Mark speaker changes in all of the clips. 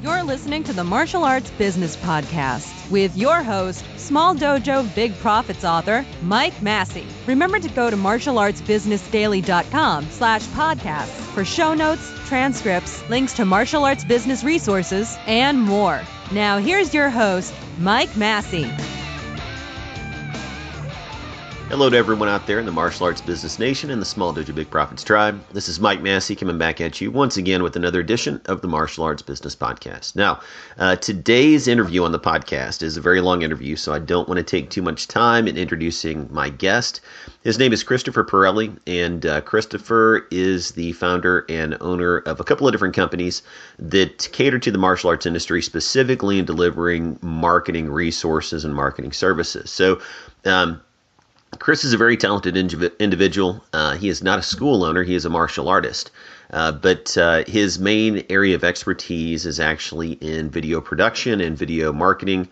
Speaker 1: You're listening to the Martial Arts Business Podcast with your host, Small Dojo Big Profits author, Mike Massey. Remember to go to martialartsbusinessdaily.com slash podcast for show notes, transcripts, links to martial arts business resources, and more. Now here's your host, Mike Massey.
Speaker 2: Hello to everyone out there in the martial arts business nation and the Small Dojo Big Profits tribe. This is Mike Massey coming back at you once again with another edition of the Martial Arts Business Podcast. Now, uh, today's interview on the podcast is a very long interview, so I don't want to take too much time in introducing my guest. His name is Christopher Perilli, and uh, Christopher is the founder and owner of a couple of different companies that cater to the martial arts industry, specifically in delivering marketing resources and marketing services. So, um, Chris is a very talented individual. Uh, he is not a school owner, he is a martial artist. Uh, but uh, his main area of expertise is actually in video production and video marketing.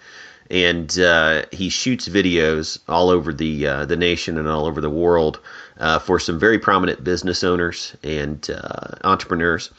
Speaker 2: And uh, he shoots videos all over the uh, the nation and all over the world uh, for some very prominent business owners and entrepreneurs.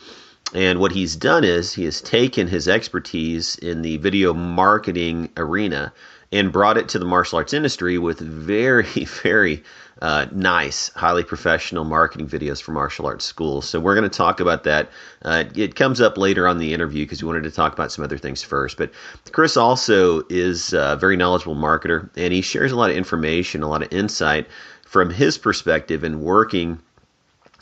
Speaker 2: And what he's done is he has taken his expertise in the video marketing arena and brought it to the martial arts industry with very, very uh, nice, highly professional marketing videos for martial arts schools. So we're going to talk about that. Uh, it comes up later on the interview because we wanted to talk about some other things first. But Chris also is a very knowledgeable marketer, and he shares a lot of information, a lot of insight from his perspective in working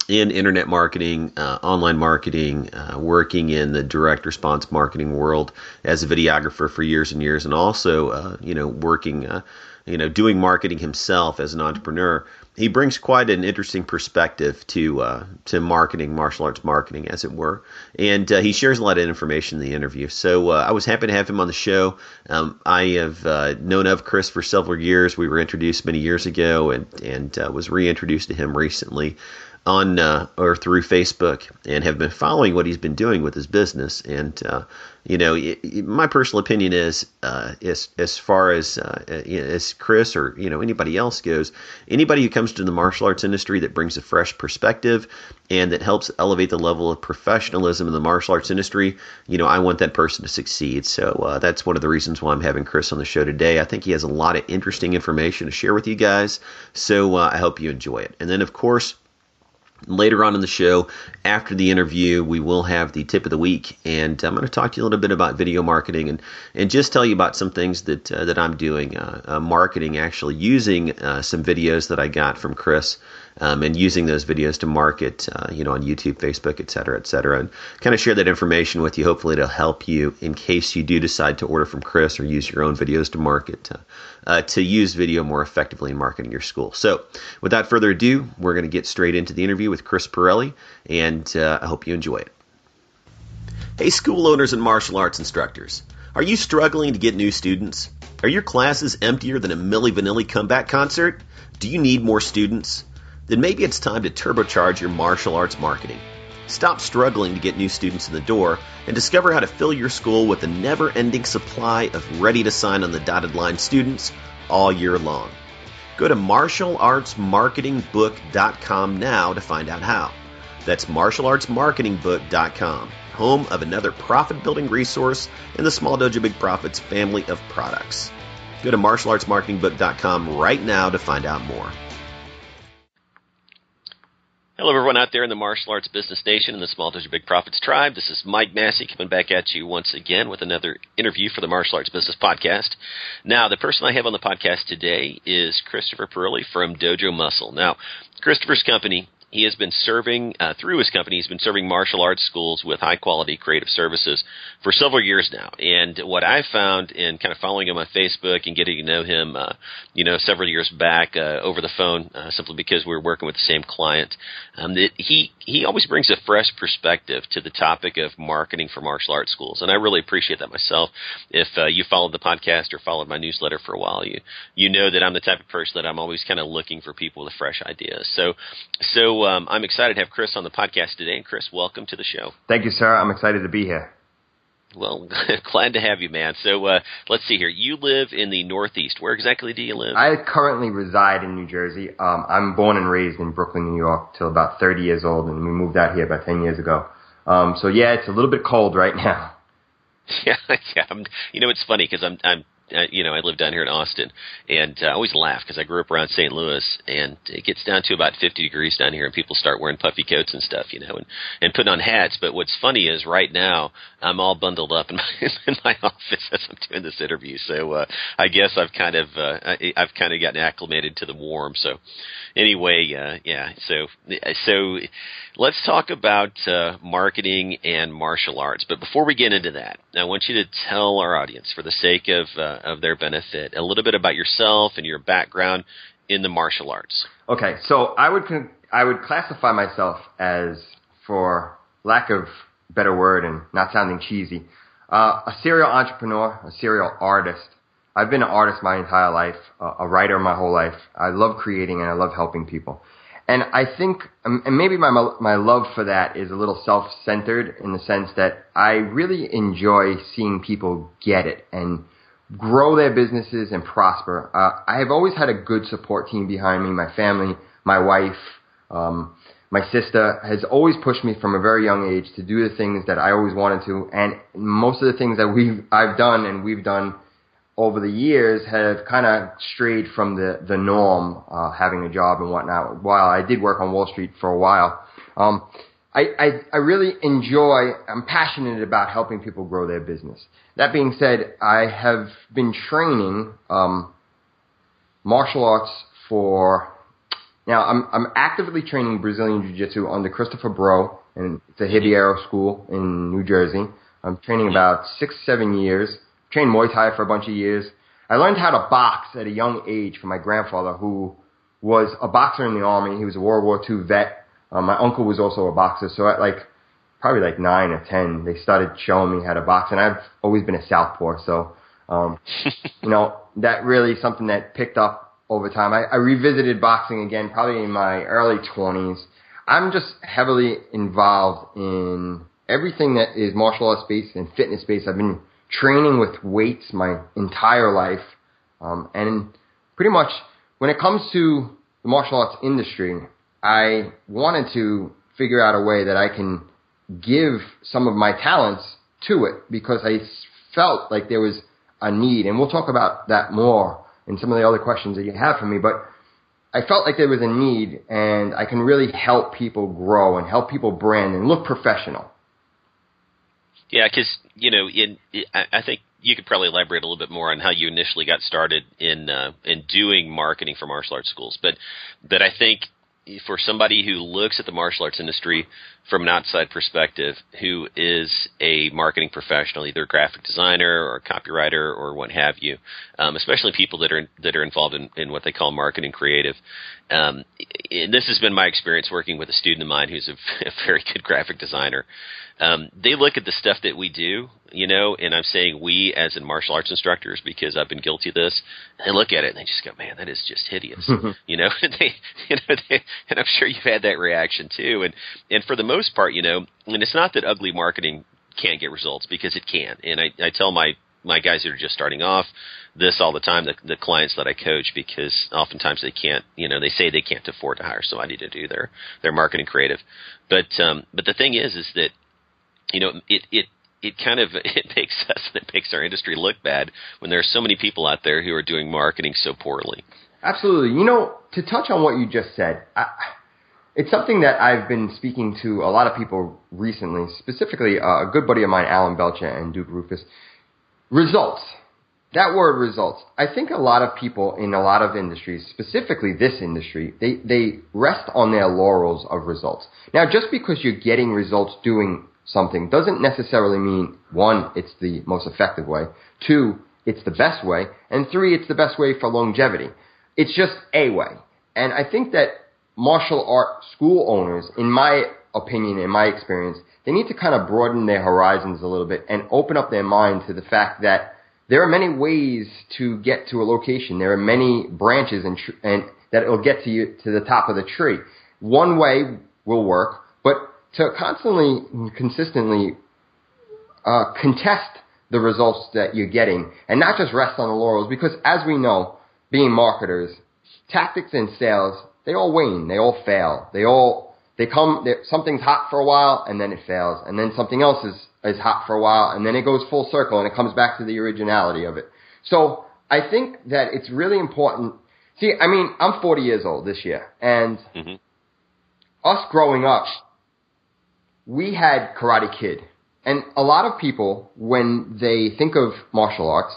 Speaker 2: in internet marketing, uh, online marketing, uh, working in the direct response marketing world as a videographer for years and years, and also, uh, you know, working, uh, you know, doing marketing himself as an entrepreneur. He brings quite an interesting perspective to uh, to marketing, martial arts marketing, as it were, and uh, he shares a lot of information in the interview. So I was happy to have him on the show. Um, I have known of Chris for several years. We were introduced many years ago, and and was reintroduced to him recently on uh, or through Facebook and have been following what he's been doing with his business. And uh, you know, my personal opinion is, uh, as as far as uh, as Chris or you know anybody else goes, anybody who comes to the martial arts industry that brings a fresh perspective and that helps elevate the level of professionalism in the martial arts industry, you know, I want that person to succeed. So uh, that's one of the reasons why I'm having Chris on the show today. I think he has a lot of interesting information to share with you guys. So uh, I hope you enjoy it. And then of course Later on in the show, after the interview, we will have the tip of the week, and I'm going to talk to you a little bit about video marketing and, and just tell you about some things that uh, that I'm doing, uh, uh, marketing actually using uh, some videos that I got from Chris um, and using those videos to market, uh, you know, on YouTube, Facebook, et cetera, et cetera, and kind of share that information with you. Hopefully, it'll help you in case you do decide to order from Chris or use your own videos to market, uh, uh, to use video more effectively in marketing your school. So, without further ado, we're going to get straight into the interview with Chris Perilli, and uh, I hope you enjoy it. Hey, school owners and martial arts instructors. Are you struggling to get new students? Are your classes emptier than a Milli Vanilli comeback concert? Do you need more students? Then maybe it's time to turbocharge your martial arts marketing. Stop struggling to get new students in the door and discover how to fill your school with a never ending supply of ready to sign on the dotted line students all year long. Go to martialartsmarketingbook.com now to find out how. That's martialartsmarketingbook.com, home of another profit building resource in the Small Dojo Big Profits family of products. Go to martialartsmarketingbook.com right now to find out more. Hello, everyone out there in the martial arts business nation and the Small Dojo Big Profits tribe. This is Mike Massey coming back at you once again with another interview for the Martial Arts Business Podcast. Now, the person I have on the podcast today is Christopher Perilli from Dojo Muscle. Now, Christopher's company he has been serving uh, through his company. He's been serving martial arts schools with high quality creative services for several years now. And what I found in kind of following him on Facebook and getting to know him, uh, you know, several years back uh, over the phone, uh, simply because we were working with the same client, um, that he he always brings a fresh perspective to the topic of marketing for martial arts schools, and I really appreciate that myself. If uh, you followed the podcast or followed my newsletter for a while, you you know that I'm the type of person that I'm always kind of looking for people with fresh ideas. So so um, I'm excited to have Chris on the podcast today. And Chris, welcome to the show.
Speaker 3: Thank you, sir. I'm excited to be here.
Speaker 2: Well, glad to have you, man. So uh, let's see here. You live in the Northeast. Where exactly do you live?
Speaker 3: I currently reside in New Jersey. Um, I'm born and raised in Brooklyn, New York, till about 30 years old, and we moved out here about 10 years ago. Um, so yeah, it's a little bit cold right now.
Speaker 2: Yeah, yeah. I'm, you know, it's funny because I'm I'm uh, you know, I live down here in Austin, and uh, I always laugh because I grew up around St. Louis, and it gets down to about 50 degrees down here, and people start wearing puffy coats and stuff, you know, and and putting on hats. But what's funny is right now I'm all bundled up in my in my office as I'm doing this interview. So uh, I guess I've kind of uh, I, I've kind of gotten acclimated to the warm. So anyway, uh, yeah. So so let's talk about uh, marketing and martial arts. But before we get into that, I want you to tell our audience, for the sake of uh, of their benefit, a little bit about yourself and your background in the martial arts.
Speaker 3: Okay, so I would con- I would classify myself as, for lack of better word and not sounding cheesy, uh, a serial entrepreneur, a serial artist. I've been an artist my entire life, uh, a writer my whole life. I love creating and I love helping people. And I think, um, and maybe my my love for that is a little self-centered in the sense that I really enjoy seeing people get it and grow their businesses and prosper. Uh, I have always had a good support team behind me. My family, my wife, um, my sister has always pushed me from a very young age to do the things that I always wanted to, and most of the things that we've I've done and we've done over the years have kind of strayed from the the norm, uh, having a job and whatnot. While I did work on Wall Street for a while, um, I, I, I really enjoy, I'm passionate about helping people grow their business. That being said, I have been training um, martial arts for, now I'm, I'm actively training Brazilian Jiu Jitsu under Christopher Bro, and it's a Ribeiro school in New Jersey. I'm training about six, seven years. Trained Muay Thai for a bunch of years. I learned how to box at a young age from my grandfather, who was a boxer in the army. He was a World War II vet um, my uncle was also a boxer, so at like probably like nine or ten, they started showing me how to box, and I've always been a southpaw, so um, you know that really something that picked up over time. I, I revisited boxing again, probably in my early twenties. I'm just heavily involved in everything that is martial arts based and fitness based. I've been training with weights my entire life, um, and pretty much when it comes to the martial arts industry, I wanted to figure out a way that I can give some of my talents to it because I felt like there was a need. And we'll talk about that more in some of the other questions that you have for me. But I felt like there was a need and I can really help people grow and help people brand and look professional.
Speaker 2: Yeah, because, you know, in, I think you could probably elaborate a little bit more on how you initially got started in uh, in doing marketing for martial arts schools. But but I think for somebody who looks at the martial arts industry from an outside perspective, who is a marketing professional, either a graphic designer or a copywriter or what have you, um, especially people that are that are involved in, in what they call marketing creative. Um, this has been my experience working with a student of mine who's a, a very good graphic designer um, they look at the stuff that we do, you know, and I'm saying we as in martial arts instructors because I've been guilty of this. They look at it and they just go, "Man, that is just hideous," you know. and they, you know, they, and I'm sure you've had that reaction too. And and for the most part, you know, and it's not that ugly marketing can't get results because it can. And I, I tell my my guys that are just starting off this all the time, the, the clients that I coach, because oftentimes they can't, you know, they say they can't afford to hire somebody to do their their marketing creative. But um, but the thing is, is that you know, it it it kind of it makes us it makes our industry look bad when there are so many people out there who are doing marketing so poorly.
Speaker 3: Absolutely. You know, to touch on what you just said, I, it's something that I've been speaking to a lot of people recently, specifically uh, a good buddy of mine, Alan Belcher and Duke Roufus. Results. That word results. I think a lot of people in a lot of industries, specifically this industry, they, they rest on their laurels of results. Now, just because you're getting results doing something doesn't necessarily mean one, it's the most effective way, two, it's the best way, and three, it's the best way for longevity. It's just a way. And I think that martial art school owners, in my opinion, in my experience, they need to kind of broaden their horizons a little bit and open up their mind to the fact that there are many ways to get to a location. There are many branches and, tr- and that will get to you to the top of the tree. One way will work, but to constantly, consistently uh, contest the results that you're getting and not just rest on the laurels because as we know, being marketers, tactics and sales, they all wane, they all fail, they all they come, something's hot for a while and then it fails, and then something else is is hot for a while, and then it goes full circle and it comes back to the originality of it. So I think that it's really important. See, I mean, I'm 40 years old this year, and mm-hmm. us growing up, we had Karate Kid. And a lot of people, when they think of martial arts,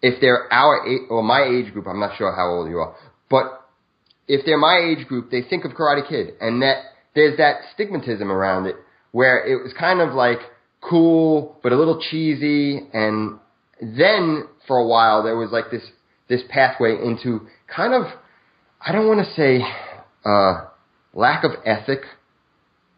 Speaker 3: if they're our age, or my age group, I'm not sure how old you are, but if they're my age group, they think of Karate Kid, and that there's that stigmatism around it where it was kind of like cool but a little cheesy, and then for a while there was like this this pathway into kind of I don't want to say uh, lack of ethic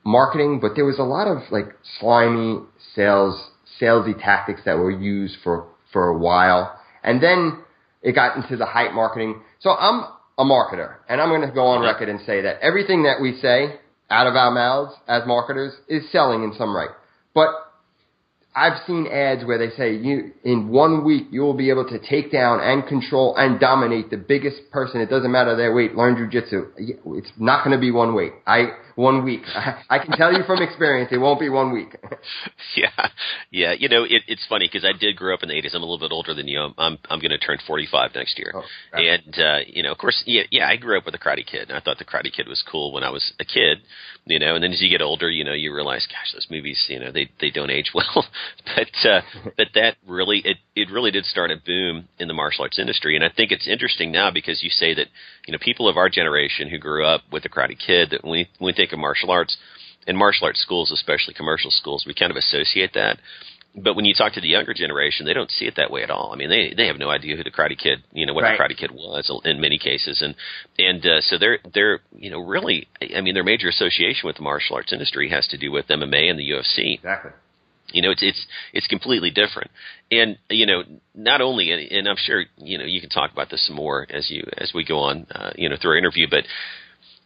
Speaker 3: marketing, but there was a lot of like slimy sales salesy tactics that were used for for a while, and then it got into the hype marketing. So I'm a marketer, and I'm going to go on record and say that everything that we say out of our mouths as marketers is selling in some right. But I've seen ads where they say you in one week you will be able to take down and control and dominate the biggest person. It doesn't matter their weight. Learn jujitsu. It's not going to be one weight. I one week. I can tell you from experience, it won't be one week.
Speaker 2: yeah, yeah. You know, it, it's funny because I did grow up in the '80s. I'm a little bit older than you. I'm I'm, I'm going to turn 45 next year, oh, and uh, you know, of course, yeah, yeah. I grew up with the Karate Kid, and I thought the Karate Kid was cool when I was a kid. You know, and then as you get older, you know, you realize, gosh, those movies, you know, they they don't age well. but uh, but that really it it really did start a boom in the martial arts industry, and I think it's interesting now because you say that you know people of our generation who grew up with the Karate Kid that when we, when we think of martial arts and martial arts schools, especially commercial schools, we kind of associate that. But when you talk to the younger generation, they don't see it that way at all. I mean, they they have no idea who the Karate Kid, you know, what right. the Karate Kid was in many cases, and and uh, so they're they're you know really, I mean, their major association with the martial arts industry has to do with MMA and the UFC.
Speaker 3: Exactly.
Speaker 2: You know, it's it's it's completely different, and you know, not only, and I'm sure you know you can talk about this some more as you as we go on, uh, you know, through our interview, but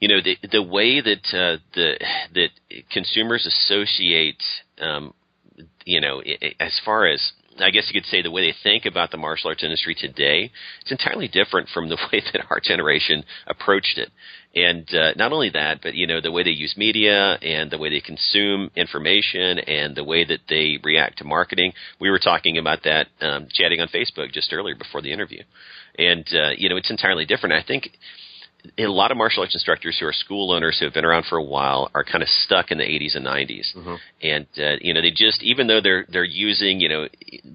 Speaker 2: you know the the way that uh, the that consumers associate um, you know as far as I guess you could say the way they think about the martial arts industry today, it's entirely different from the way that our generation approached it. And uh, not only that, but you know the way they use media and the way they consume information and the way that they react to marketing. We were talking about that um, chatting on Facebook just earlier before the interview, and uh, you know it's entirely different. I think a lot of martial arts instructors who are school owners who have been around for a while are kind of stuck in the 80s and 90s, mm-hmm. and uh, you know they just even though they're they're using you know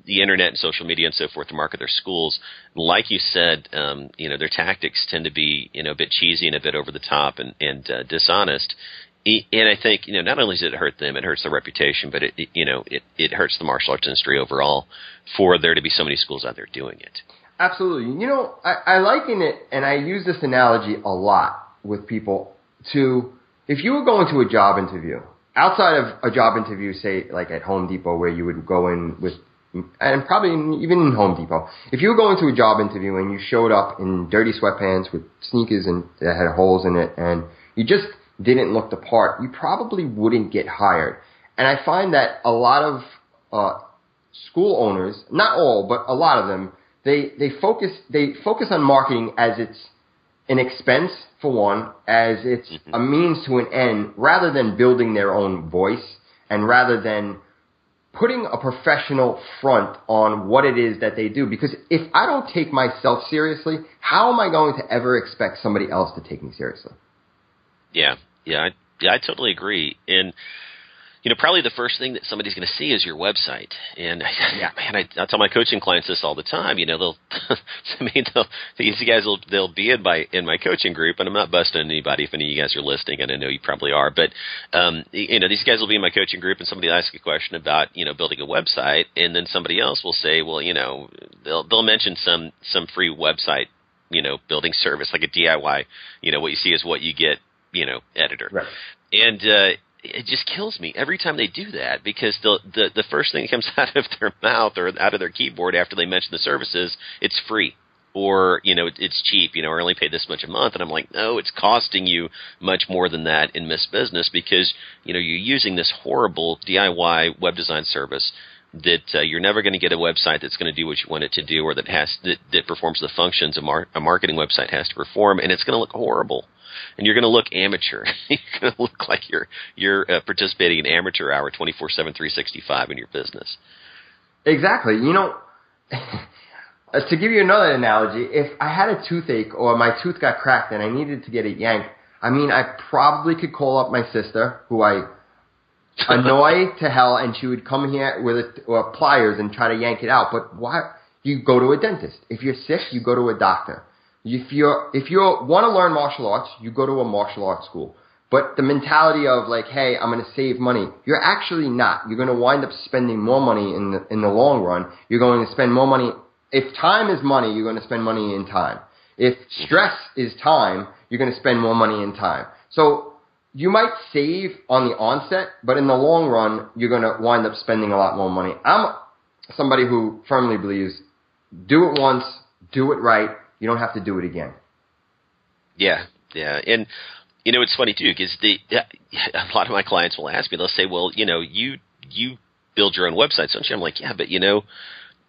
Speaker 2: the internet and social media and so forth to market their schools, like you said, um, you know their tactics tend to be you know a bit cheesy and a bit over the top and and uh, dishonest. And I think you know not only does it hurt them, it hurts their reputation, but it, it you know it it hurts the martial arts industry overall for there to be so many schools out there doing it.
Speaker 3: Absolutely. You know, I, I liken it, and I use this analogy a lot with people to if you were going to a job interview, outside of a job interview, say like at Home Depot, where you would go in with, and probably even in Home Depot, if you were going to a job interview and you showed up in dirty sweatpants with sneakers and that had holes in it, and you just didn't look the part, you probably wouldn't get hired. And I find that a lot of uh, school owners, not all, but a lot of them, they they focus they focus on marketing as it's an expense for one, as it's mm-hmm. a means to an end, rather than building their own voice and rather than putting a professional front on what it is that they do. Because if I don't take myself seriously, how am I going to ever expect somebody else to take me seriously?
Speaker 2: Yeah, yeah, I, yeah, I totally agree. And you know, probably the first thing that somebody's going to see is your website. And yeah. man, I, I tell my coaching clients this all the time. You know, they'll, I mean, they'll, these guys will, they'll be in my in my coaching group, and I'm not busting anybody if any of you guys are listening, and I know you probably are. But, um, you know, these guys will be in my coaching group, and somebody will ask a question about, you know, building a website, and then somebody else will say, well, you know, they'll they'll mention some some free website, you know, building service like a DIY. You know, what you see is what you get you know editor
Speaker 3: right.
Speaker 2: and uh it just kills me every time they do that because the the the first thing that comes out of their mouth or out of their keyboard after they mention the services, it's free. Or you know it's cheap you know or only pay this much a month and i'm like no it's costing you much more than that in missed business because you know you're using this horrible diy web design service that uh, you're never going to get a website that's going to do what you want it to do or that has that, that performs the functions a, mar- a marketing website has to perform and it's going to look horrible and you're going to look amateur. you're going to look like you're you're uh, participating in amateur hour 24/7 365 in your business.
Speaker 3: Exactly. You know, to give you another analogy, if I had a toothache or my tooth got cracked and I needed to get it yanked, I mean, I probably could call up my sister, who I annoy to hell, and she would come here with a, or pliers and try to yank it out. But why? You go to a dentist. If you're sick, you go to a doctor. If you're if you want to learn martial arts, you go to a martial arts school. But the mentality of like, hey, I'm going to save money, you're actually not. You're going to wind up spending more money in the in the long run. You're going to spend more money. If time is money, you're going to spend money in time. If stress is time, you're going to spend more money in time. So you might save on the onset, but in the long run, you're going to wind up spending a lot more money. I'm somebody who firmly believes do it once, do it right. You don't have to do it again.
Speaker 2: Yeah, yeah, and you know it's funny too because the a lot of my clients will ask me, they'll say, "Well, you know, you you build your own websites, don't you?" I'm like, "Yeah, but you know."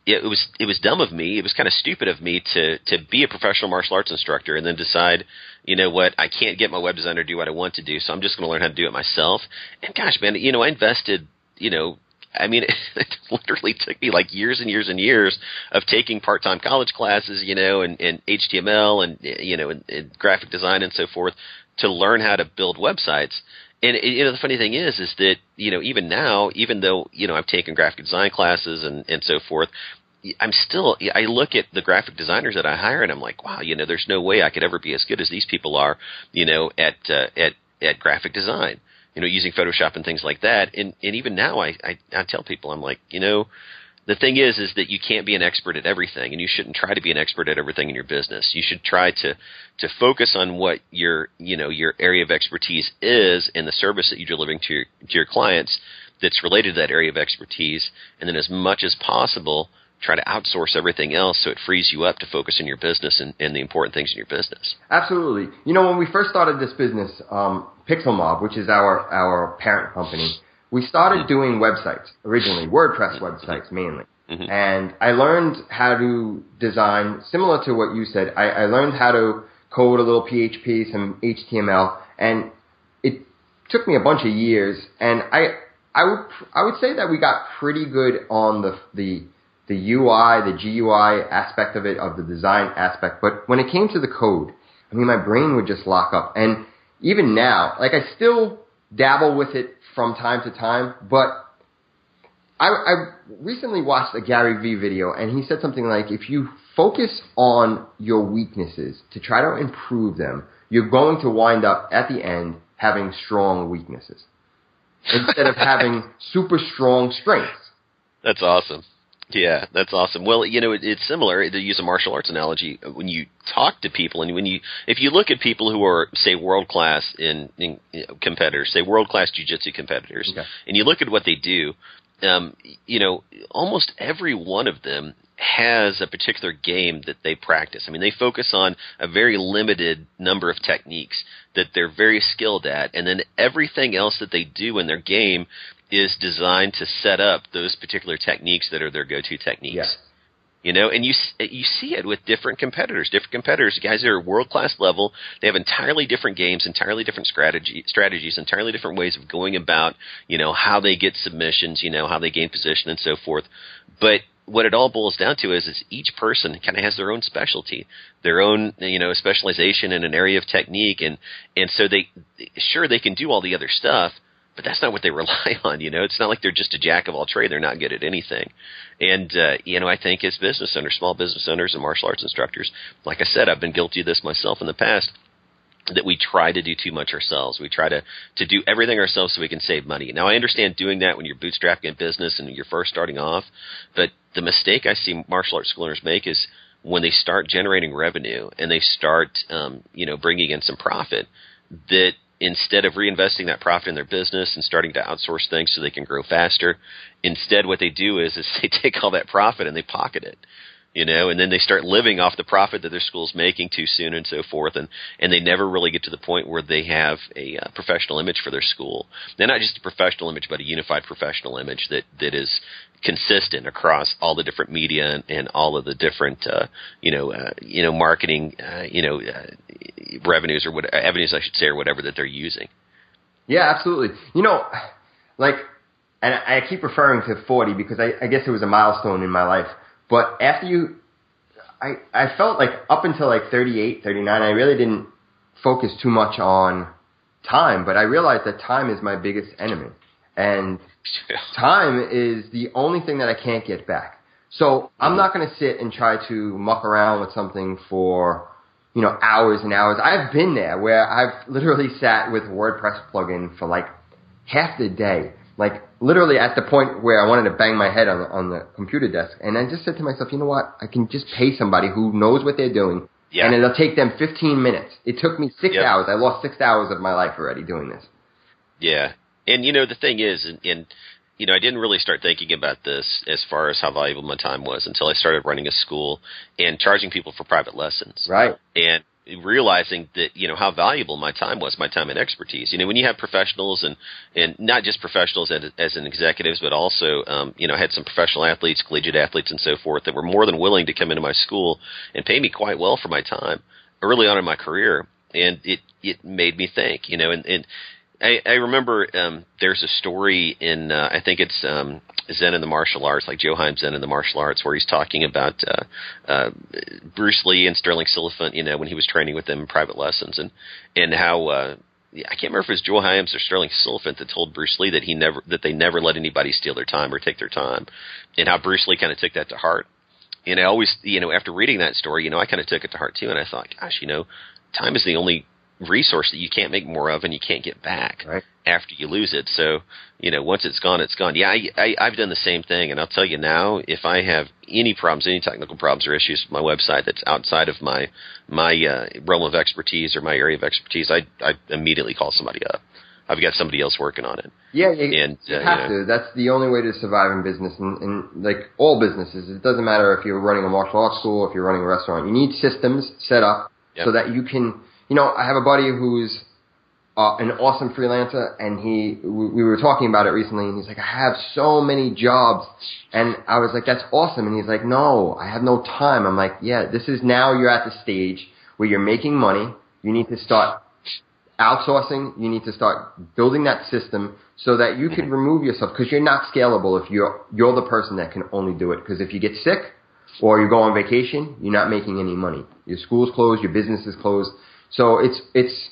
Speaker 2: it was it was dumb of me. It was kind of stupid of me to to be a professional martial arts instructor and then decide, you know what, I can't get my web designer to do what I want to do, so I'm just going to learn how to do it myself. And gosh, man, you know, I invested, you know, I mean, it it literally took me like years and years and years of taking part-time college classes, you know, and, and HTML and you know, and, and graphic design and so forth to learn how to build websites. And you know the funny thing is, is that you know even now, even though you know I've taken graphic design classes and and so forth, I'm still I look at the graphic designers that I hire and I'm like, wow, you know, there's no way I could ever be as good as these people are, you know, at uh, at at graphic design, you know, using Photoshop and things like that. And and even now I, I I tell people I'm like, you know, the thing is is that you can't be an expert at everything and you shouldn't try to be an expert at everything in your business. You should try to to focus on what your, you know, your area of expertise is and the service that you're delivering to your to your clients that's related to that area of expertise and then as much as possible try to outsource everything else so it frees you up to focus on your business and, and the important things in your business.
Speaker 3: Absolutely. You know, when we first started this business, um, Pixel Mob, which is our, our parent company, we started mm-hmm. doing websites originally, WordPress websites mainly. Mm-hmm. And I learned how to design, similar to what you said, I, I learned how to code a little PHP, some HTML, and it took me a bunch of years. And I, I would, I would say that we got pretty good on the, the, the UI, the GUI aspect of it, of the design aspect. But when it came to the code, I mean, my brain would just lock up. And even now, like I still dabble with it from time to time, but I, I recently watched a Gary Vee video and he said something like, if you focus on your weaknesses to try to improve them, you're going to wind up at the end having strong weaknesses instead of having super strong strengths.
Speaker 2: That's awesome. Yeah, that's awesome. Well, you know, it, it's similar to use a martial arts analogy. When you talk to people, and when you, if you look at people who are, say, world class in, in you know, competitors, say world class jujitsu competitors, okay. and you look at what they do, um, you know, almost every one of them has a particular game that they practice. I mean, they focus on a very limited number of techniques that they're very skilled at, and then everything else that they do in their game is designed to set up those particular techniques that are their go-to techniques.
Speaker 3: Yes.
Speaker 2: You know, and you you see it with different competitors. Different competitors, guys that are world class level, they have entirely different games, entirely different strategy strategies, entirely different ways of going about, you know, how they get submissions, you know, how they gain position and so forth. But what it all boils down to is, is each person kind of has their own specialty, their own you know specialization in an area of technique, and and so they sure they can do all the other stuff, but that's not what they rely on. You know, it's not like they're just a jack of all trade; they're not good at anything. And uh, you know, I think as business owners, small business owners, and martial arts instructors, like I said, I've been guilty of this myself in the past. That we try to do too much ourselves. We try to to do everything ourselves so we can save money. Now I understand doing that when you're bootstrapping a business and you're first starting off, but the mistake I see martial arts school owners make is when they start generating revenue and they start, um, you know, bringing in some profit, that instead of reinvesting that profit in their business and starting to outsource things so they can grow faster, instead what they do is, is they take all that profit and they pocket it. You know, and then they start living off the profit that their school's making too soon and so forth, and and they never really get to the point where they have a uh, professional image for their school. They're not just a professional image, but a unified professional image that that is, consistent across all the different media and, and all of the different uh, you know uh, you know marketing uh, you know uh, revenues or what avenues I should say or whatever that they're using.
Speaker 3: Yeah, absolutely. You know, like, and I keep referring to 40 because I, I guess it was a milestone in my life. But after you, I I felt like up until like 38, 39, I really didn't focus too much on time, but I realized that time is my biggest enemy. And time is the only thing that I can't get back. So I'm not going to sit and try to muck around with something for, you know, hours and hours. I've been there where I've literally sat with WordPress plugin for like half the day. Like literally at the point where I wanted to bang my head on the, on the computer desk. And I just said to myself, you know what? I can just pay somebody who knows what they're doing. Yeah. And it'll take them 15 minutes. It took me six yep. hours. I lost six hours of my life already doing this.
Speaker 2: Yeah and you know the thing is, and, and you know, I didn't really start thinking about this as far as how valuable my time was until I started running a school and charging people for private lessons.
Speaker 3: Right.
Speaker 2: And realizing that you know how valuable my time was, my time and expertise. You know, when you have professionals and and not just professionals as, as an executives, but also um, you know I had some professional athletes, collegiate athletes, and so forth that were more than willing to come into my school and pay me quite well for my time early on in my career, and it it made me think. You know, and and I, I remember um, there's a story in uh, I think it's um, Zen in the martial arts, like Joe Hyams Zen in the martial arts, where he's talking about uh, uh, Bruce Lee and Sterling Silliphant, you know, when he was training with them in private lessons, and and how uh, I can't remember if it was Joe Hyams or Sterling Silliphant that told Bruce Lee that he never that they never let anybody steal their time or take their time, and how Bruce Lee kind of took that to heart. And I always, you know, after reading that story, you know, I kind of took it to heart too, and I thought, gosh, you know, time is the only resource that you can't make more of and you can't get back
Speaker 3: right.
Speaker 2: after you lose it. So, you know, once it's gone, it's gone. Yeah, I, I, I've done the same thing, and I'll tell you now, if I have any problems, any technical problems or issues with my website that's outside of my my uh, realm of expertise or my area of expertise, I I immediately call somebody up. I've got somebody else working on it.
Speaker 3: Yeah, you, and, you uh, have you know, to. That's the only way to survive in business, and, and like all businesses, it doesn't matter if you're running a martial arts school, if you're running a restaurant. You need systems set up yep. so that you can you know, I have a buddy who's uh, an awesome freelancer, and he we, we were talking about it recently, and he's like, I have so many jobs, and I was like, that's awesome, and he's like, no, I have no time. I'm like, yeah, this is now you're at the stage where you're making money. You need to start outsourcing. You need to start building that system so that you can remove yourself because you're not scalable if you're you're the person that can only do it. Because if you get sick or you go on vacation, you're not making any money. Your school's closed, your business is closed. So it's it's,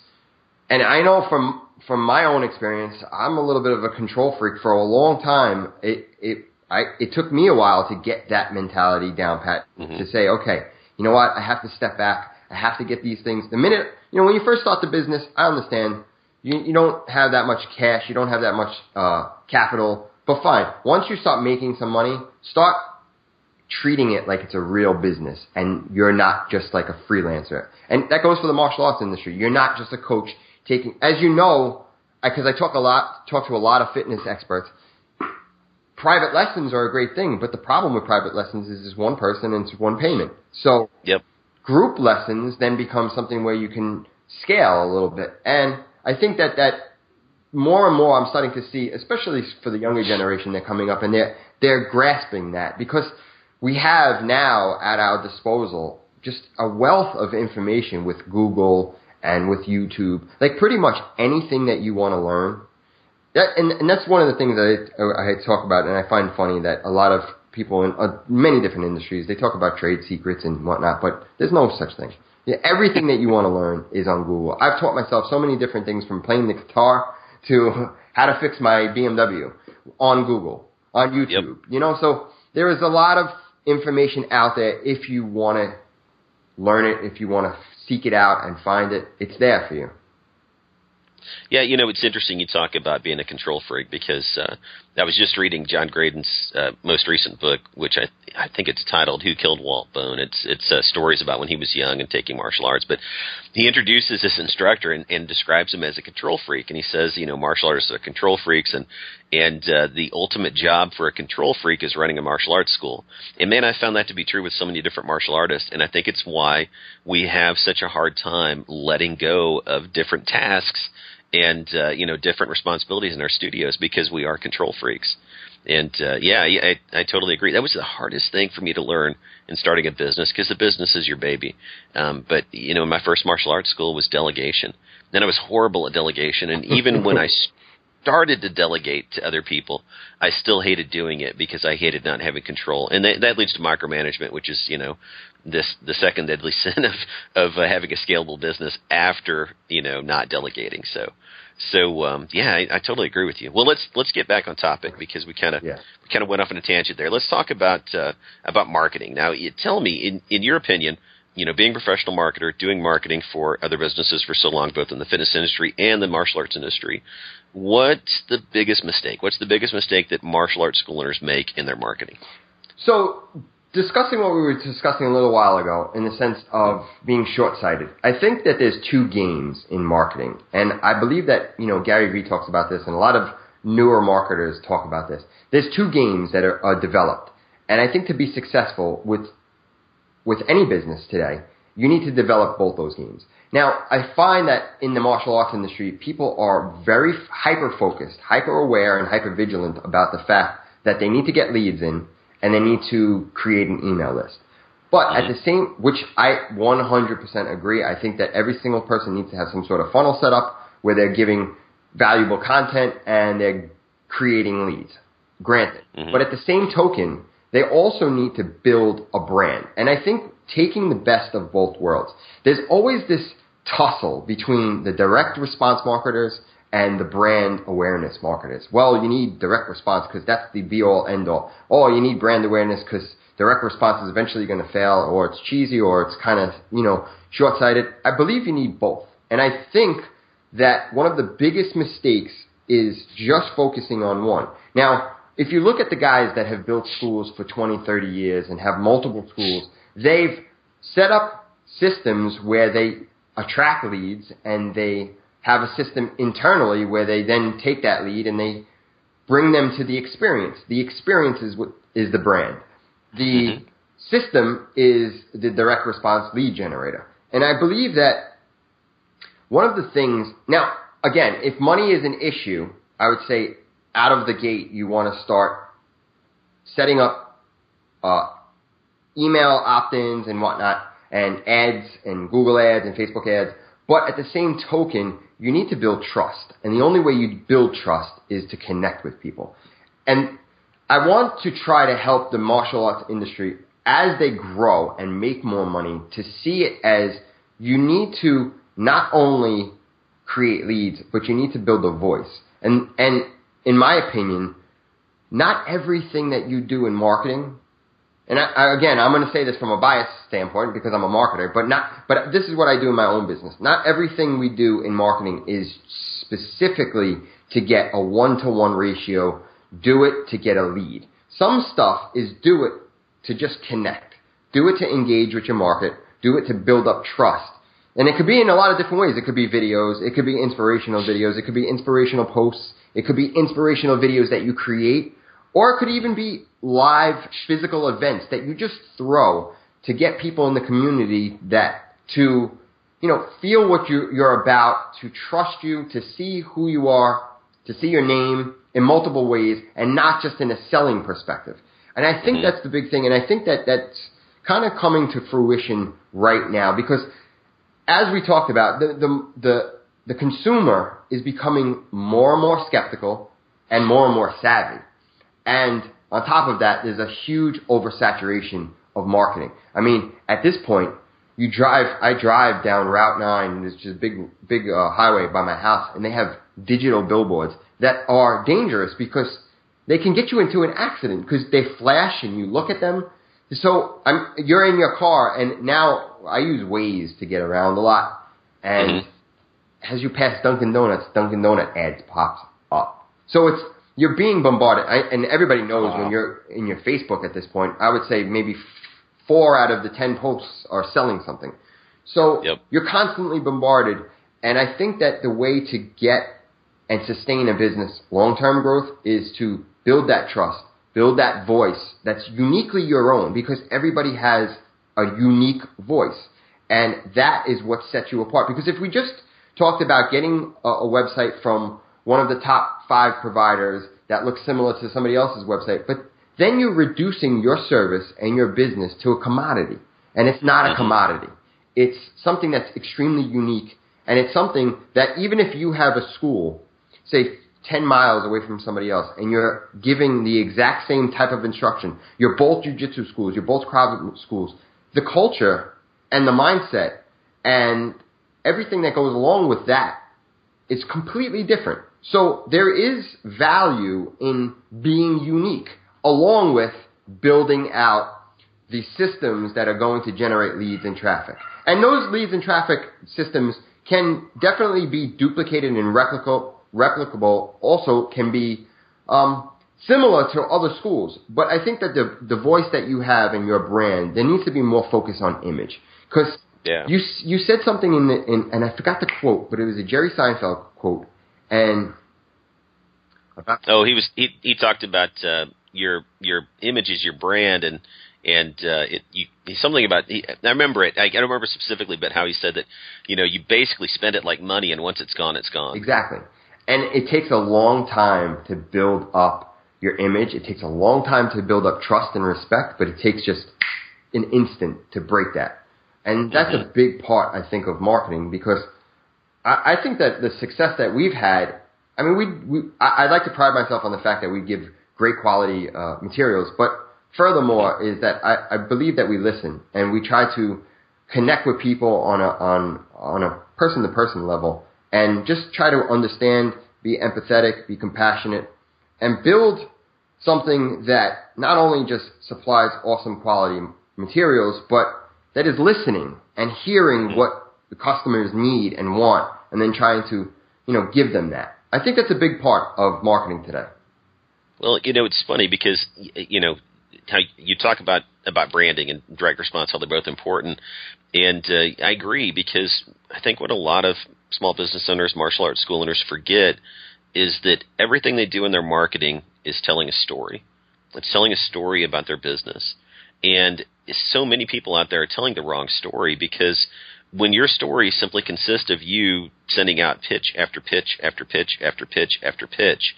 Speaker 3: and I know from from my own experience, I'm a little bit of a control freak for a long time. It it I it took me a while to get that mentality down pat mm-hmm. to say, okay, you know what, I have to step back. I have to get these things. The minute you know when you first start the business, I understand you you don't have that much cash, you don't have that much uh, capital, but fine. Once you start making some money, start treating it like it's a real business and you're not just like a freelancer. And that goes for the martial arts industry. You're not just a coach taking, as you know, because I talk a lot, talk to a lot of fitness experts. Private lessons are a great thing, but the problem with private lessons is it's one person and it's one payment. So
Speaker 2: yep.
Speaker 3: group lessons then become something where you can scale a little bit. And I think that that more and more I'm starting to see, especially for the younger generation, they're coming up and they're they're grasping that because we have now at our disposal just a wealth of information with Google and with YouTube, like pretty much anything that you want to learn. That, and, and that's one of the things that I, I talk about, and I find funny that a lot of people in uh, many different industries they talk about trade secrets and whatnot, but there's no such thing. Yeah, everything that you want to learn is on Google. I've taught myself so many different things from playing the guitar to how to fix my BMW on Google, on YouTube. Yep. You know, so there is a lot of information out there if you want to learn it, if you want to seek it out and find it. It's there for you.
Speaker 2: Yeah, you know, it's interesting you talk about being a control freak because uh, I was just reading John Graden's uh, most recent book, which I I think it's titled "Who Killed Walt Bone." It's it's uh, stories about when he was young and taking martial arts. But he introduces this instructor and, and describes him as a control freak, and he says, you know, martial artists are control freaks, and and uh, the ultimate job for a control freak is running a martial arts school. And man, I found that to be true with so many different martial artists, and I think it's why we have such a hard time letting go of different tasks and uh, you know different responsibilities in our studios because we are control freaks. and uh, yeah, I, I totally agree. That was the hardest thing for me to learn in starting a business because the business is your baby. Um, but you know, my first martial arts school was delegation. Then I was horrible at delegation, and even when I started to delegate to other people, I still hated doing it because I hated not having control, and that, that leads to micromanagement, which is you know this the second deadly sin of of uh, having a scalable business after you know not delegating. So so um, yeah, I, I totally agree with you. Well, let's let's get back on topic because we kind of
Speaker 3: yeah.
Speaker 2: we kind of went off on a tangent there. Let's talk about uh, about marketing now. You, tell me, in in your opinion, you know, being a professional marketer, doing marketing for other businesses for so long, both in the fitness industry and the martial arts industry, what's the biggest mistake? What's the biggest mistake that martial arts school owners make in their marketing?
Speaker 3: So discussing what we were discussing a little while ago in the sense of being short-sighted. I think that there's two games in marketing, and I believe that you know Gary Vee talks about this, and a lot of newer marketers talk about this. There's two games that are, are developed, and I think to be successful with with any business today, you need to develop both those games. Now, I find that in the martial arts industry, people are very hyper focused, hyper aware, and hyper vigilant about the fact that they need to get leads in and they need to create an email list. But at the same, which I 100% agree, I think that every single person needs to have some sort of funnel set up where they're giving valuable content and they're creating leads. Granted. Mm-hmm. But at the same token, they also need to build a brand. And I think taking the best of both worlds. There's always this tussle between the direct response marketers and the brand awareness marketers. Well, you need direct response because that's the be all end all. Oh, you need brand awareness because direct response is eventually going to fail or it's cheesy or it's kind of, you know, short sighted. I believe you need both. And I think that one of the biggest mistakes is just focusing on one. Now, if you look at the guys that have built schools for 20, 30 years and have multiple schools, they've set up systems where they attract leads and they have a system internally where they then take that lead and they bring them to the experience. The experience is what is the brand. The mm-hmm. system is the direct response lead generator. And I believe that one of the things, now, again, if money is an issue, I would say out of the gate, you want to start setting up uh, email opt-ins and whatnot, and ads and Google ads and Facebook ads. But at the same token, you need to build trust. And the only way you build trust is to connect with people. And I want to try to help the martial arts industry as they grow and make more money to see it as you need to not only create leads, but you need to build a voice. And, and in my opinion, not everything that you do in marketing and I, again, I'm going to say this from a bias standpoint because I'm a marketer, but not, but this is what I do in my own business. Not everything we do in marketing is specifically to get a one to one ratio, do it to get a lead. Some stuff is do it to just connect, do it to engage with your market, do it to build up trust. And it could be in a lot of different ways. It could be videos, it could be inspirational videos, it could be inspirational posts, it could be inspirational videos that you create, or it could even be live physical events that you just throw to get people in the community that to you know feel what you, you're about, to trust you, to see who you are, to see your name in multiple ways, and not just in a selling perspective. And I think mm-hmm. that's the big thing, and I think that that's kind of coming to fruition right now because as we talked about, the the the, the consumer is becoming more and more skeptical and more and more savvy. And on top of that, there's a huge oversaturation of marketing. I mean, at this point, you drive, I drive down Route 9, and there's just a big, big uh, highway by my house, and they have digital billboards that are dangerous because they can get you into an accident because they flash and you look at them. So I'm, you're in your car, and now I use Waze to get around a lot. And mm-hmm. as you pass Dunkin' Donuts, Dunkin' Donut ads pops up. So it's you're being bombarded, I, and everybody knows wow. when you're in your Facebook at this point. I would say maybe four out of the ten posts are selling something. So yep. you're constantly bombarded, and I think that the way to get and sustain a business long term growth is to build that trust, build that voice that's uniquely your own, because everybody has a unique voice, and that is what sets you apart. Because if we just talked about getting a, a website from one of the top five providers that look similar to somebody else's website, but then you're reducing your service and your business to a commodity. And it's not a mm-hmm. commodity. It's something that's extremely unique. And it's something that even if you have a school, say 10 miles away from somebody else, and you're giving the exact same type of instruction, you're both jujitsu schools, you're both Krav schools, the culture and the mindset and everything that goes along with that is completely different. So there is value in being unique along with building out the systems that are going to generate leads and traffic. And those leads and traffic systems can definitely be duplicated and replicable, replicable also can be um, similar to other schools. But I think that the, the voice that you have in your brand, there needs to be more focus on image. Because yeah. you, you said something in the, in, and I forgot the quote, but it was a Jerry Seinfeld quote. And
Speaker 2: oh, he was he he talked about uh, your your image is your brand and and uh, it you something about he, I remember it I, I don't remember specifically but how he said that you know you basically spend it like money and once it's gone it's gone.
Speaker 3: Exactly. And it takes a long time to build up your image. It takes a long time to build up trust and respect but it takes just an instant to break that. And that's mm-hmm. a big part I think of marketing because I, I think that the success that we've had I mean we, we I, I like to pride myself on the fact that we give great quality uh, materials. But furthermore, is that I, I believe that we listen and we try to connect with people on a on on a person to person level and just try to understand, be empathetic, be compassionate, and build something that not only just supplies awesome quality materials, but that is listening and hearing what the customers need and want, and then trying to you know give them that. I think that's a big part of marketing today.
Speaker 2: Well, you know, it's funny because you know how you talk about about branding and direct response, how they're both important, and uh, I agree because I think what a lot of small business owners, martial arts school owners forget is that everything they do in their marketing is telling a story. It's telling a story about their business, and so many people out there are telling the wrong story because when your story simply consists of you sending out pitch after pitch after pitch after pitch after pitch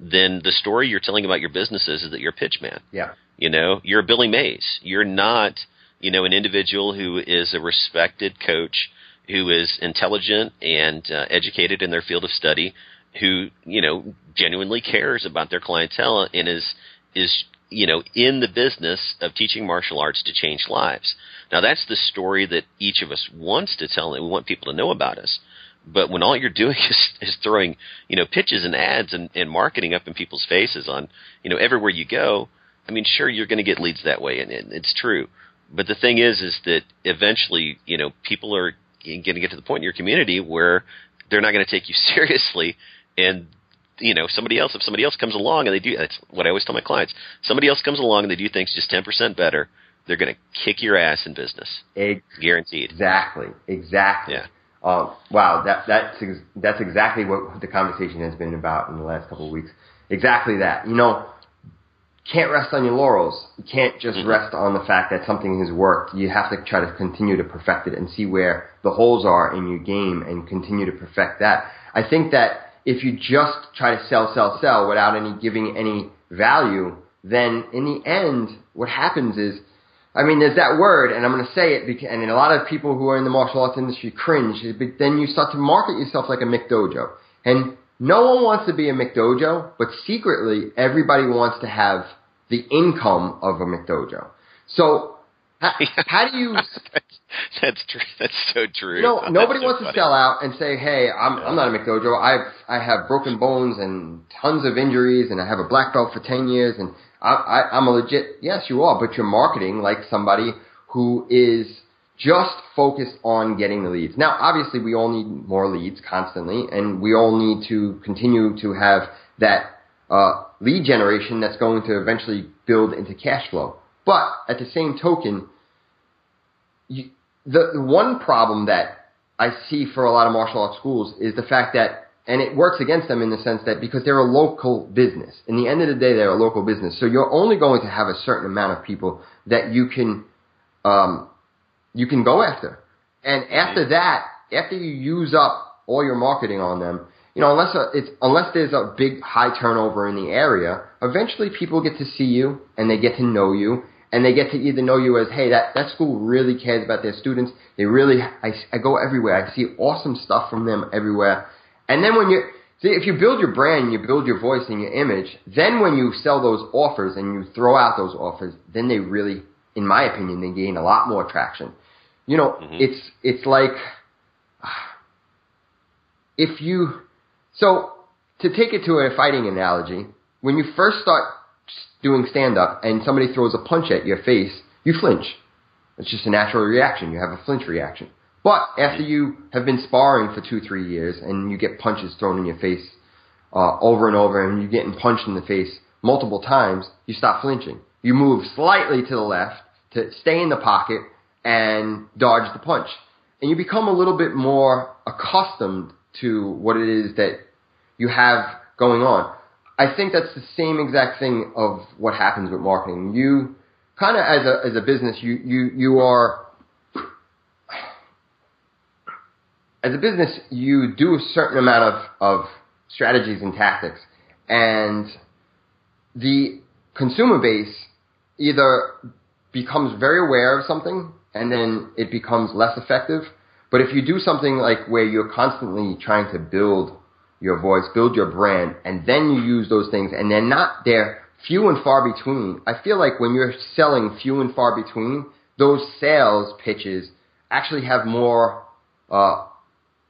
Speaker 2: then the story you're telling about your businesses is, that you're a pitch man.
Speaker 3: Yeah.
Speaker 2: You know, you're a Billy Mays. You're not, you know, an individual who is a respected coach who is intelligent and uh, educated in their field of study, who you know genuinely cares about their clientele and is is you know in the business of teaching martial arts to change lives. Now that's the story that each of us wants to tell, and we want people to know about us. But when all you're doing is, is throwing, you know, pitches and ads and, and marketing up in people's faces on, you know, everywhere you go, I mean, sure, you're going to get leads that way, and, and it's true. But the thing is, is that eventually, you know, people are going to get to the point in your community where they're not going to take you seriously, and you know, somebody else, if somebody else comes along and they do, that's what I always tell my clients. Somebody else comes along and they do things just ten percent better, they're going to kick your ass in business, guaranteed.
Speaker 3: Exactly, exactly.
Speaker 2: Yeah.
Speaker 3: Um, wow, that, that's that's exactly what the conversation has been about in the last couple of weeks. Exactly that. You know, can't rest on your laurels. You can't just mm-hmm. rest on the fact that something has worked. You have to try to continue to perfect it and see where the holes are in your game and continue to perfect that. I think that if you just try to sell, sell, sell without any giving any value, then in the end, what happens is I mean, there's that word, and I'm going to say it, because, and a lot of people who are in the martial arts industry cringe. But then you start to market yourself like a McDojo, and no one wants to be a McDojo, but secretly everybody wants to have the income of a McDojo. So how, how do you?
Speaker 2: that's true. That's so true.
Speaker 3: You know, nobody so wants funny. to sell out and say, "Hey, I'm yeah. I'm not a McDojo. I've I have broken bones and tons of injuries, and I have a black belt for ten years, and I, I, I'm a legit, yes, you are, but you're marketing like somebody who is just focused on getting the leads. Now, obviously, we all need more leads constantly, and we all need to continue to have that uh, lead generation that's going to eventually build into cash flow. But at the same token, you, the, the one problem that I see for a lot of martial arts schools is the fact that and it works against them in the sense that because they're a local business. In the end of the day, they're a local business. So you're only going to have a certain amount of people that you can, um, you can go after. And after that, after you use up all your marketing on them, you know, unless a, it's unless there's a big high turnover in the area, eventually people get to see you and they get to know you and they get to either know you as, hey, that that school really cares about their students. They really, I, I go everywhere. I see awesome stuff from them everywhere. And then when you see if you build your brand, you build your voice and your image. Then when you sell those offers and you throw out those offers, then they really, in my opinion, they gain a lot more traction. You know, mm-hmm. it's it's like if you so to take it to a fighting analogy, when you first start doing stand up and somebody throws a punch at your face, you flinch. It's just a natural reaction. You have a flinch reaction. But after you have been sparring for two, three years and you get punches thrown in your face uh, over and over and you're getting punched in the face multiple times, you stop flinching. You move slightly to the left to stay in the pocket and dodge the punch. And you become a little bit more accustomed to what it is that you have going on. I think that's the same exact thing of what happens with marketing. You kind of as a as a business, you you you are as a business, you do a certain amount of of strategies and tactics, and the consumer base either becomes very aware of something and then it becomes less effective. But if you do something like where you're constantly trying to build your voice, build your brand, and then you use those things, and they're not there few and far between. I feel like when you're selling few and far between, those sales pitches actually have more uh,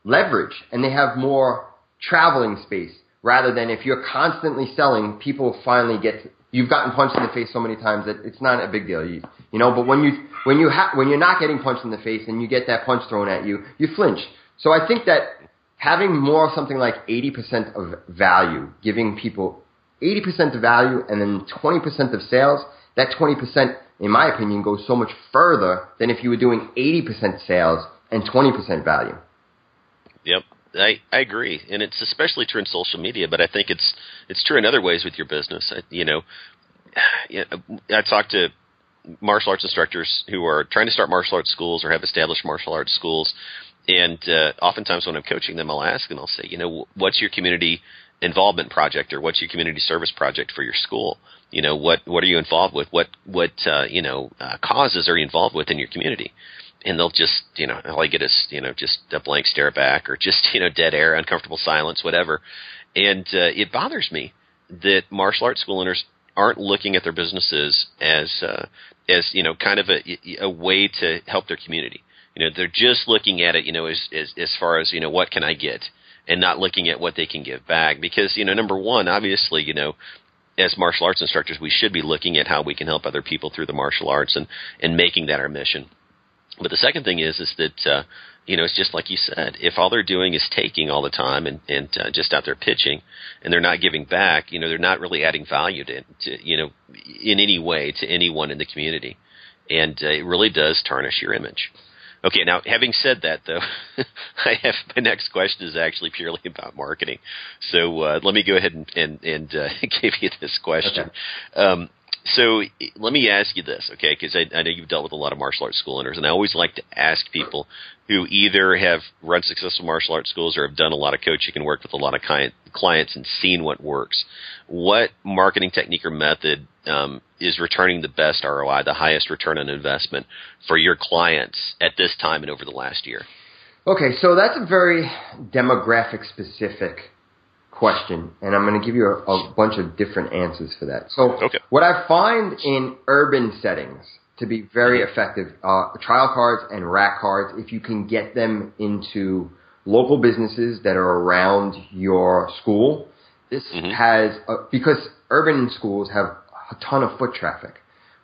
Speaker 3: leverage and they have more traveling space rather than if you're constantly selling, people finally get. To, you've gotten punched in the face so many times that it's not a big deal, you, you know. But when you when you ha- when you're not getting punched in the face and you get that punch thrown at you, you flinch. So I think that having more something like 80% of value, giving people 80% of value and then 20% of sales, that 20%, in my opinion, goes so much further than if you were doing 80% sales and 20% value.
Speaker 2: Yep. I, I agree, and it's especially true in social media, but I think it's it's true in other ways with your business. I, you know, I talked to martial arts instructors who are trying to start martial arts schools or have established martial arts schools, and uh, oftentimes when I'm coaching them, I'll ask and I'll say, you know, what's your community involvement project or what's your community service project for your school? You know, what what are you involved with? What what uh, you know uh, causes are you involved with in your community? And they'll just, you know, all I get is, you know, just a blank stare back or just, you know, dead air, uncomfortable silence, whatever. And uh, it bothers me that martial arts school owners aren't looking at their businesses as uh, as you know kind of a, a way to help their community you know, they're just looking at it, you know, as, as as far as you know, what can I get, and not looking at what they can give back. Because you know, number one, obviously, you know, as martial arts instructors, we should be looking at how we can help other people through the martial arts and and making that our mission. But the second thing is is that uh, you know it's just like you said, if all they're doing is taking all the time and and uh, just out there pitching, and they're not giving back, you know, they're not really adding value to, to you know in any way to anyone in the community, and uh, it really does tarnish your image. Okay, now having said that, though, I have my next question is actually purely about marketing. So uh, let me go ahead and and, and uh, give you this question. Okay. Um, so let me ask you this, okay? Because I, I know you've dealt with a lot of martial arts school owners, and I always like to ask people who either have run successful martial arts schools or have done a lot of coaching and worked with a lot of client, clients and seen what works. What marketing technique or method um, is returning the best ROI, the highest return on investment for your clients at this time and over the last year?
Speaker 3: Okay, so that's a very demographic specific question, and I'm going to give you a, a, bunch of different answers for that. So, okay. what I find in urban settings to be very effective, uh, trial cards and rack cards, if you can get them into local businesses that are around your school, this mm-hmm. has a, because urban schools have a ton of foot traffic,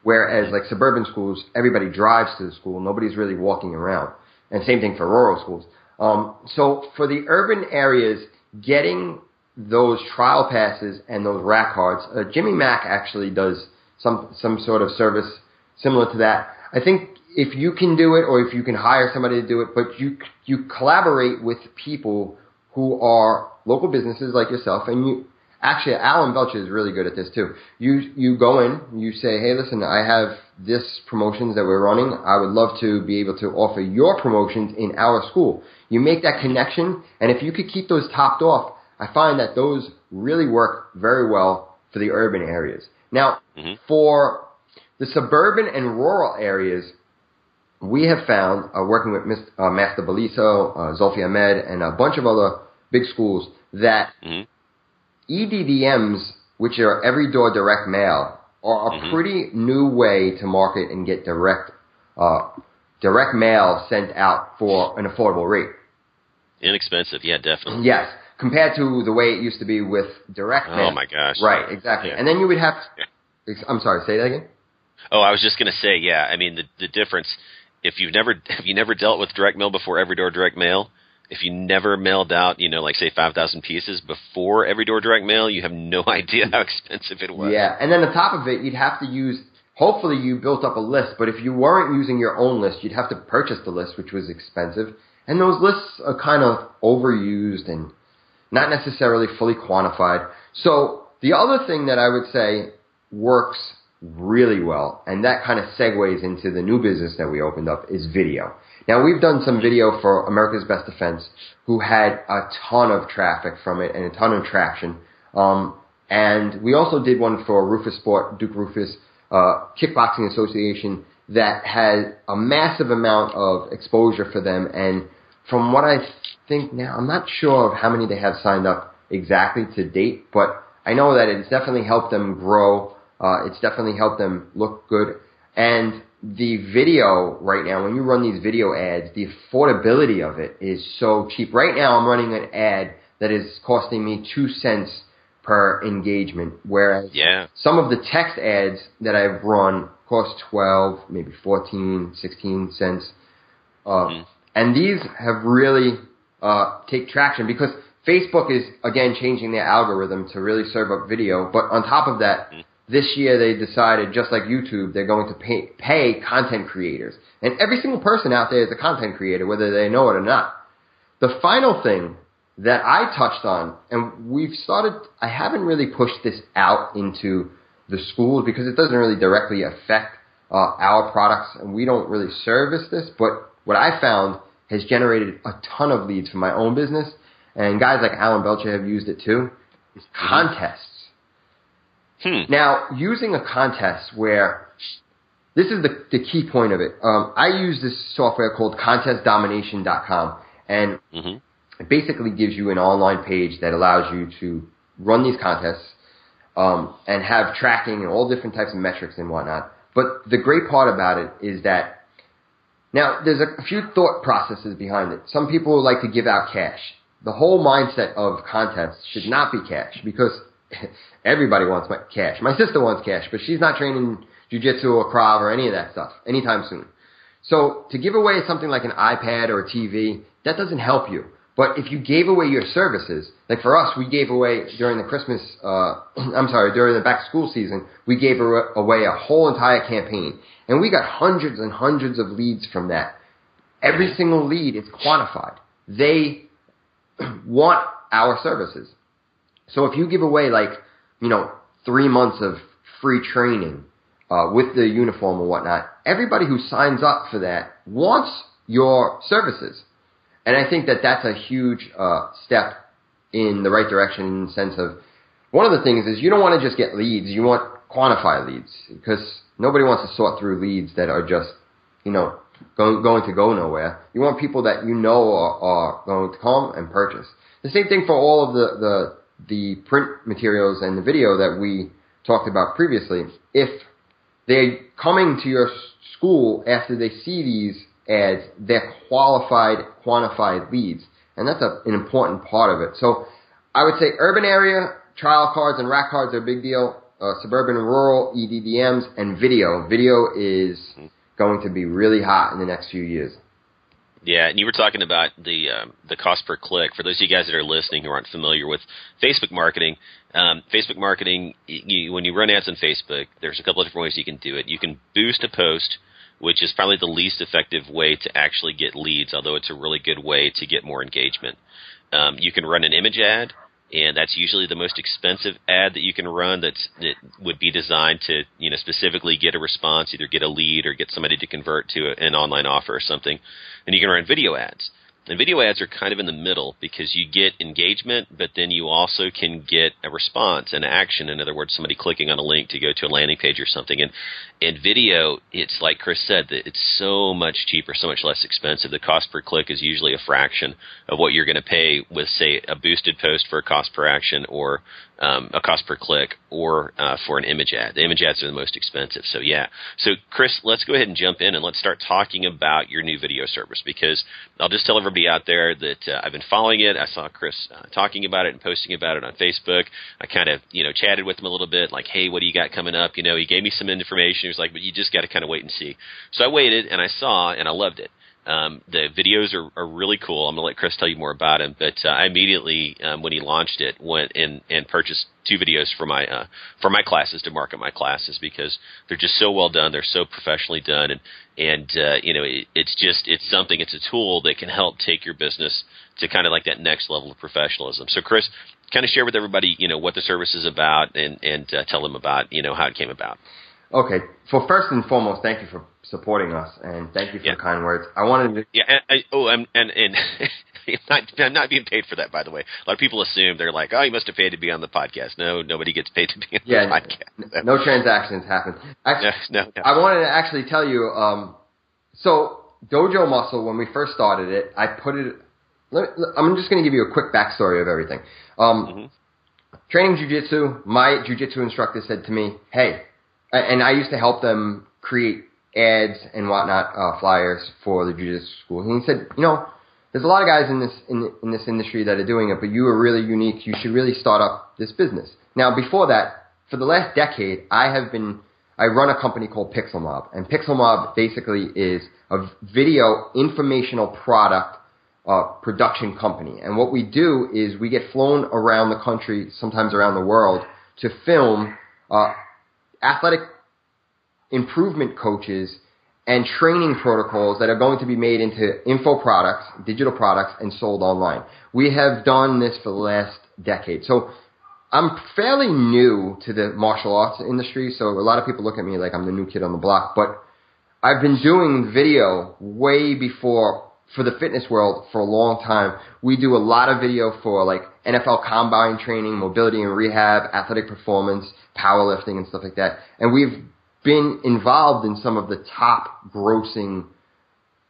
Speaker 3: whereas like suburban schools, everybody drives to the school, nobody's really walking around, and same thing for rural schools. Um, so for the urban areas, getting those trial passes and those rack cards. Uh, Jimmy Mack actually does some some sort of service similar to that. I think if you can do it, or if you can hire somebody to do it, but you you collaborate with people who are local businesses like yourself, and you actually Alan Belcher is really good at this too. You you go in, you say, hey, listen, I have this promotions that we're running. I would love to be able to offer your promotions in our school. You make that connection, and if you could keep those topped off, I find that those really work very well for the urban areas. Now,
Speaker 2: Mhm.
Speaker 3: for the suburban and rural areas, we have found, uh, working with Ms., uh, Master Beliso, uh, Zulfi Ahmed, and a bunch of other big schools, that
Speaker 2: Mhm.
Speaker 3: EDDMs, which are every door direct mail, are a
Speaker 2: Mhm.
Speaker 3: pretty new way to market and get direct uh, direct mail sent out for an affordable rate.
Speaker 2: Inexpensive, yeah, definitely.
Speaker 3: Yes, compared to the way it used to be with direct oh, mail.
Speaker 2: Oh my gosh.
Speaker 3: Right, exactly.
Speaker 2: Yeah.
Speaker 3: And then you would have.
Speaker 2: Yeah.
Speaker 3: I'm sorry. Say that again.
Speaker 2: Oh, I was just going to say, yeah. I mean, the the difference if you've never have you never dealt with direct mail before every door direct mail, if you never mailed out, you know, like say 5,000 pieces before every door direct mail, you have no idea how expensive it was.
Speaker 3: Yeah, and then on top of it, you'd have to use. Hopefully, you built up a list, but if you weren't using your own list, you'd have to purchase the list, which was expensive. And those lists are kind of overused and not necessarily fully quantified. So the other thing that I would say works really well, and that kind of segues into the new business that we opened up, is video. Now we've done some video for America's Best Defense, who had a ton of traffic from it and a ton of traction. Um, and we also did one for Roufusport, Duke Roufus uh, Kickboxing Association, that had a massive amount of exposure for them. And from what I think now, I'm not sure of how many they have signed up exactly to date, but I know that it's definitely helped them grow. Uh, it's definitely helped them look good. And the video right now, when you run these video ads, the affordability of it is so cheap. Right now, I'm running an ad that is costing me two cents per engagement, whereas
Speaker 2: Yeah.
Speaker 3: some of the text ads that I've run cost 12, maybe 14, 16 cents. Uh,
Speaker 2: Mhm.
Speaker 3: And these have really uh, take traction because Facebook is, again, changing their algorithm to really serve up video. But on top of that,
Speaker 2: Mhm.
Speaker 3: this year they decided, just like YouTube, they're going to pay, pay content creators. And every single person out there is a content creator, whether they know it or not. The final thing that I touched on, and we've started, I haven't really pushed this out into the schools because it doesn't really directly affect uh, our products, and we don't really service this. But what I found has generated a ton of leads for my own business, and guys like Alan Belcher have used it too. Is contests.
Speaker 2: Hmm.
Speaker 3: Now, using a contest where this is the, the key point of it. Um, I use this software called ContestDomination.com, and
Speaker 2: Mhm.
Speaker 3: it basically gives you an online page that allows you to run these contests um, and have tracking and all different types of metrics and whatnot. But the great part about it is that now there's a few thought processes behind it. Some people like to give out cash. The whole mindset of contests should not be cash because everybody wants my cash. My sister wants cash, but she's not training jujitsu or krav or any of that stuff anytime soon. So to give away something like an iPad or a TV, that doesn't help you. But if you gave away your services, like for us, we gave away during the Christmas, uh, I'm sorry, during the back school season, we gave away a whole entire campaign. And we got hundreds and hundreds of leads from that. Every single lead is quantified. They want our services. So if you give away like, you know, three months of free training uh, with the uniform and whatnot, everybody who signs up for that wants your services. And I think that that's a huge uh, step in the right direction in the sense of one of the things is you don't want to just get leads, you want quantify leads because nobody wants to sort through leads that are just, you know, going, going to go nowhere. You want people that you know are, are going to come and purchase. The same thing for all of the, the, the print materials and the video that we talked about previously. If they're coming to your school after they see these ads, they're qualified, quantified leads. And that's a, an important part of it. So I would say urban area, trial cards and rack cards are a big deal. Uh, suburban and rural, EDDMs, and video. Video is going to be really hot in the next few years.
Speaker 2: Yeah, and you were talking about the um, the cost per click. For those of you guys that are listening who aren't familiar with Facebook marketing, um, Facebook marketing, you, when you run ads on Facebook, there's a couple of different ways you can do it. You can boost a post, which is probably the least effective way to actually get leads, although it's a really good way to get more engagement. Um, you can run an image ad, and that's usually the most expensive ad that you can run. That's that would be designed to you know specifically get a response, either get a lead or get somebody to convert to an online offer or something. And you can run video ads. And video ads are kind of in the middle because you get engagement, but then you also can get a response, an action. In other words, somebody clicking on a link to go to a landing page or something. And and video, it's like Chris said, that it's so much cheaper, so much less expensive. The cost per click is usually a fraction of what you're going to pay with, say, a boosted post for a cost per action or um, a cost per click or uh, for an image ad. The image ads are the most expensive. So yeah. So Chris, let's go ahead and jump in and let's start talking about your new video service because I'll just tell everybody out there that uh, I've been following it. I saw Chris uh, talking about it and posting about it on Facebook. I kind of you know chatted with him a little bit, like, hey, what do you got coming up? You know, he gave me some information. He was like, but you just got to kind of wait and see. So I waited and I saw and I loved it. Um, the videos are, are really cool. I'm going to let Chris tell you more about them. But uh, I immediately, um, when he launched it, went and, and purchased two videos for my uh, for my classes to market my classes because they're just so well done. They're so professionally done, and and uh, you know it, it's just it's something. It's a tool that can help take your business to kind of like that next level of professionalism. So, Chris, kind of share with everybody, you know, what the service is about, and and uh, tell them about you know how it came about.
Speaker 3: Okay. Well, first and foremost, thank you for supporting us, and thank you for
Speaker 2: Yeah.
Speaker 3: the kind words. I wanted to.
Speaker 2: Yeah. And, I, oh, I'm, and and I'm not, I'm not being paid for that, by the way. A lot of people assume they're like, oh, you must have paid to be on the podcast. No, nobody gets paid to be on
Speaker 3: Yeah,
Speaker 2: the podcast.
Speaker 3: n- no transactions happen. Actually,
Speaker 2: no, no, no.
Speaker 3: I wanted to actually tell you. Um, so Dojo Muscle, when we first started it, I put it. Let, I'm just going to give you a quick backstory of everything. Um,
Speaker 2: Mhm.
Speaker 3: Training jujitsu, my jujitsu instructor said to me, "Hey," and I used to help them create ads and whatnot, uh, flyers for the jujitsu school. And he said, "You know, there's a lot of guys in this in, in this industry that are doing it, but you are really unique. You should really start up this business." Now, before that, for the last decade, I have been I run a company called Pixel Mob, and Pixel Mob basically is a video informational product uh, production company. And what we do is we get flown around the country, sometimes around the world, to film uh, athletic improvement coaches and training protocols that are going to be made into info products, digital products, and sold online. We have done this for the last decade. So I'm fairly new to the martial arts industry, so a lot of people look at me like I'm the new kid on the block, but I've been doing video way before for the fitness world for a long time. We do a lot of video for like NFL combine training, mobility and rehab, athletic performance, powerlifting and stuff like that. And we've been involved in some of the top grossing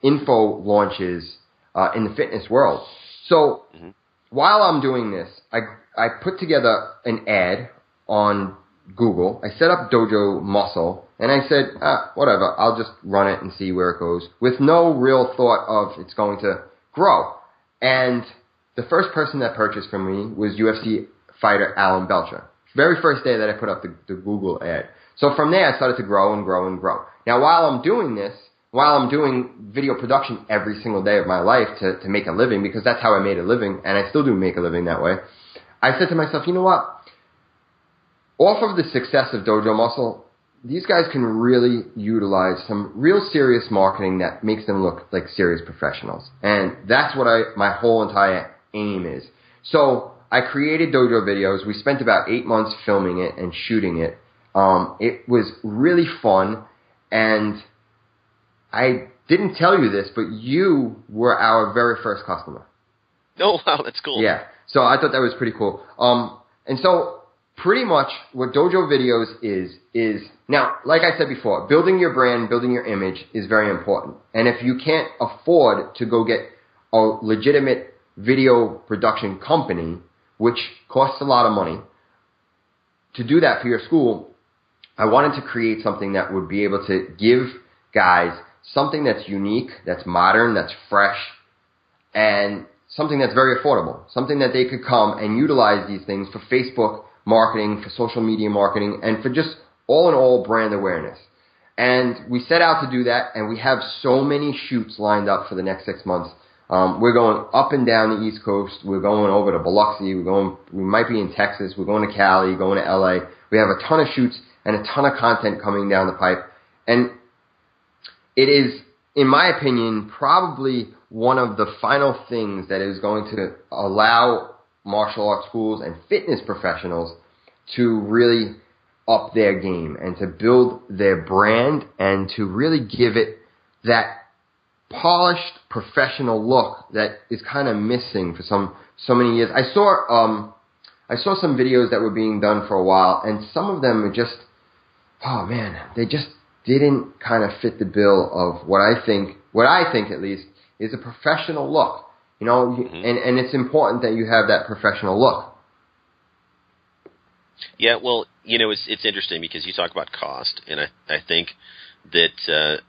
Speaker 3: info launches uh, in the fitness world. So while I'm doing this, I I put together an ad on Google. I set up Dojo Muscle, and I said, ah, whatever, I'll just run it and see where it goes, with no real thought of it's going to grow. And the first person that purchased from me was UFC fighter Alan Belcher. Very first day that I put up the, the Google ad. So from there, I started to grow and grow and grow. Now, while I'm doing this, while I'm doing video production every single day of my life to, to make a living, because that's how I made a living, and I still do make a living that way, I said to myself, you know what? Off of the success of Dojo Muscle, these guys can really utilize some real serious marketing that makes them look like serious professionals. And that's what I, my whole entire aim is. So I created Dojo videos. We spent about eight months filming it and shooting it. Um, it was really fun and I didn't tell you this, but you were our very first customer.
Speaker 2: Oh wow, that's cool.
Speaker 3: Yeah. So I thought that was pretty cool. Um, and so pretty much what Dojo Videos is is now, like I said before, building your brand, building your image is very important. And if you can't afford to go get a legitimate video production company, which costs a lot of money, to do that for your school, I wanted to create something that would be able to give guys something that's unique, that's modern, that's fresh, and something that's very affordable, something that they could come and utilize these things for Facebook marketing, for social media marketing, and for just all in all brand awareness. And we set out to do that, and we have so many shoots lined up for the next six months. Um, we're going up and down the East Coast. We're going over to Biloxi. We're going. We might be in Texas. We're going to Cali. Going to LA. We have a ton of shoots and a ton of content coming down the pipe. And it is, in my opinion, probably one of the final things that is going to allow martial arts schools and fitness professionals to really up their game and to build their brand and to really give it that polished professional look that is kind of missing for some so many years. I saw um I saw some videos that were being done for a while, and some of them are just oh man, they just didn't kind of fit the bill of what I think what I think at least is a professional look. You know, mm-hmm. and and it's important that you have that professional look.
Speaker 2: Yeah, well, you know, it's it's interesting because you talk about cost, and I I think that uh,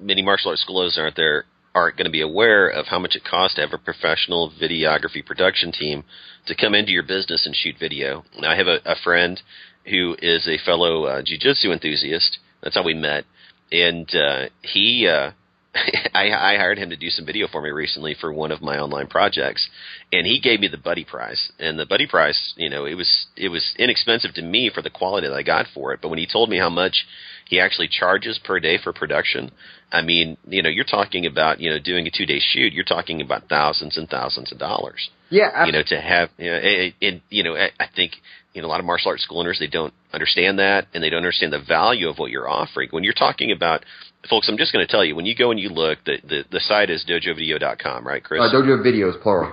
Speaker 2: many martial arts schools aren't there aren't going to be aware of how much it costs to have a professional videography production team to come into your business and shoot video. Now, I have a, a friend who is a fellow uh, jiu-jitsu enthusiast. That's how we met, and uh, he uh, I, I hired him to do some video for me recently for one of my online projects, and he gave me the buddy price. And the buddy price, you know, it was it was inexpensive to me for the quality that I got for it. But when he told me how much he actually charges per day for production, I mean, you know, you're talking about you know doing a two day shoot, you're talking about thousands and thousands of dollars.
Speaker 3: Yeah, absolutely.
Speaker 2: you know, to have, you know, and, and you know, I think you know a lot of martial arts school owners they don't understand that, and they don't understand the value of what you're offering. When you're talking about folks, I'm just going to tell you when you go and you look, the the, the site is dojovideo.com, right, Chris?
Speaker 3: Uh, Dojo Videos, plural.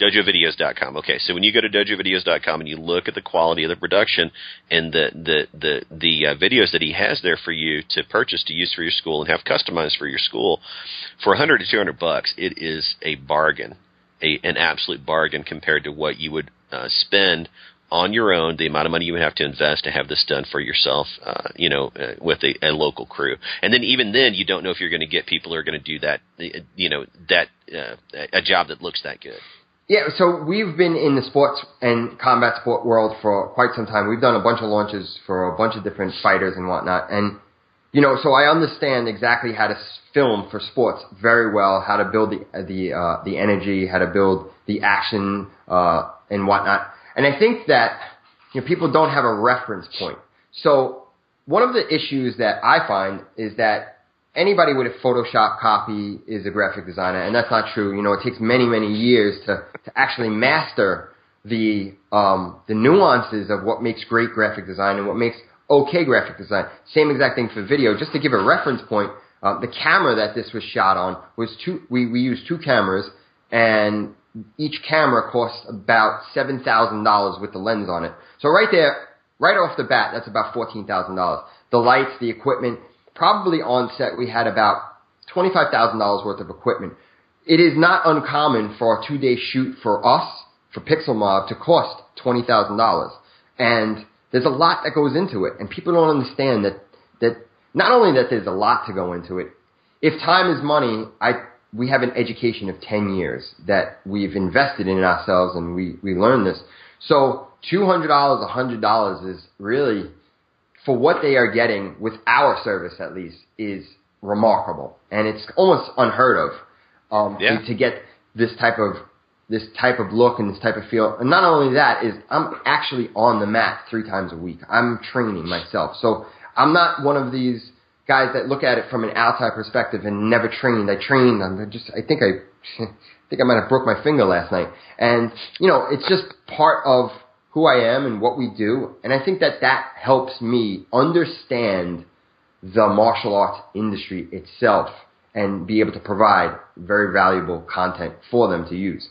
Speaker 2: DojoVideos.com. Okay, so when you go to DojoVideos.com and you look at the quality of the production and the the the the uh, videos that he has there for you to purchase to use for your school and have customized for your school, for 100 to 200 bucks, it is a bargain, a an absolute bargain compared to what you would uh, spend on your own the amount of money you would have to invest to have this done for yourself, uh, you know, uh, with a, a local crew. And then even then, you don't know if you're going to get people who are going to do that, uh, you know, that uh, a job that looks that good.
Speaker 3: Yeah, so we've been in the sports and combat sport world for quite some time. We've done a bunch of launches for a bunch of different fighters and whatnot, and you know, so I understand exactly how to film for sports very well, how to build the the uh, the energy, how to build the action uh, and whatnot. And I think that you know, people don't have a reference point. So one of the issues that I find is that anybody with a Photoshop copy is a graphic designer, and that's not true. You know, it takes many, many years to, to actually master the um, the nuances of what makes great graphic design and what makes okay graphic design. Same exact thing for video. Just to give a reference point, uh, the camera that this was shot on was two. We we used two cameras, and each camera costs about seven thousand dollars with the lens on it. So right there, right off the bat, that's about fourteen thousand dollars. The lights, the equipment, probably on set we had about twenty five thousand dollars worth of equipment. It is not uncommon for a two day shoot for us for Pixel Mob to cost twenty thousand dollars, and there's a lot that goes into it, and people don't understand that that not only that there's a lot to go into it. If time is money, I we have an education of 10 years that we've invested in ourselves and we, we learned this. So $200, $100 is really, for what they are getting with our service at least, is remarkable. And it's almost unheard of um, yeah. to, to get this type of this type of look and this type of feel. And not only that is I'm actually on the mat three times a week. I'm training myself. So I'm not one of these guys that look at it from an outside perspective and never trained. I trained. I'm just. I think I, I think I might have broke my finger last night. And you know, it's just part of who I am and what we do. And I think that that helps me understand the martial arts industry itself and be able to provide very valuable content for them to use.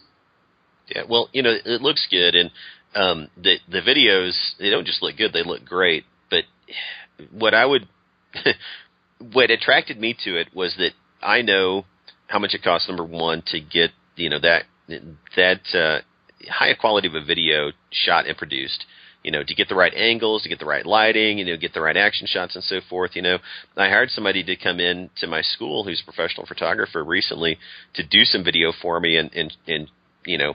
Speaker 2: Yeah, well, you know, it looks good, and um, the the videos they don't just look good; they look great. But what I would what attracted me to it was that I know how much it costs. Number one, to get you know that that uh, high quality of a video shot and produced. You know, to get the right angles, to get the right lighting, you know, get the right action shots and so forth. You know, I hired somebody to come in to my school who's a professional photographer recently to do some video for me and and and you know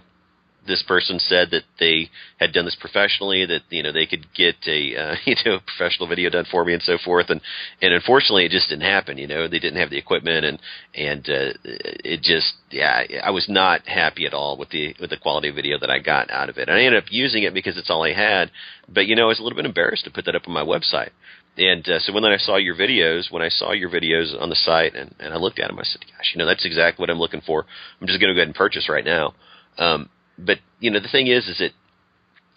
Speaker 2: this person said that they had done this professionally, that you know they could get a uh, you know professional video done for me and so forth, and and unfortunately it just didn't happen. You know they didn't have the equipment and and uh, it just yeah I was not happy at all with the with the quality of video that I got out of it. And I ended up using it because it's all I had, but you know I was a little bit embarrassed to put that up on my website. And uh, so when I saw your videos, when I saw your videos on the site, and, and I looked at them, I said, "Gosh, you know that's exactly what I'm looking for. I'm just going to go ahead and purchase right now." Um, but you know the thing is, is that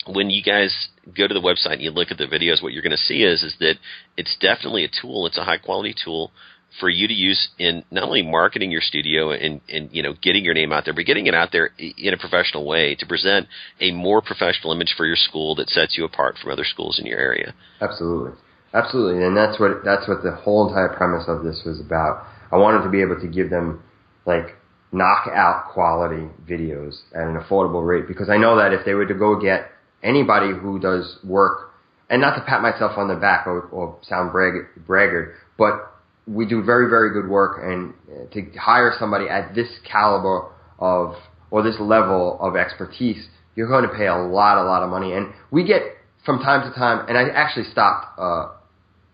Speaker 2: when you guys go to the website and you look at the videos, what you're going to see is is that it's definitely a tool. It's a high quality tool for you to use in not only marketing your studio and, and you know getting your name out there, but getting it out there in a professional way to present a more professional image for your school that sets you apart from other schools in your area.
Speaker 3: Absolutely, absolutely, and that's what that's what the whole entire premise of this was about. I wanted to be able to give them like knockout quality videos at an affordable rate because I know that if they were to go get anybody who does work, and not to pat myself on the back or, or sound brag, braggart, but we do very, very good work, and to hire somebody at this caliber of or this level of expertise, you're going to pay a lot, a lot of money. And we get from time to time, and I actually stopped uh,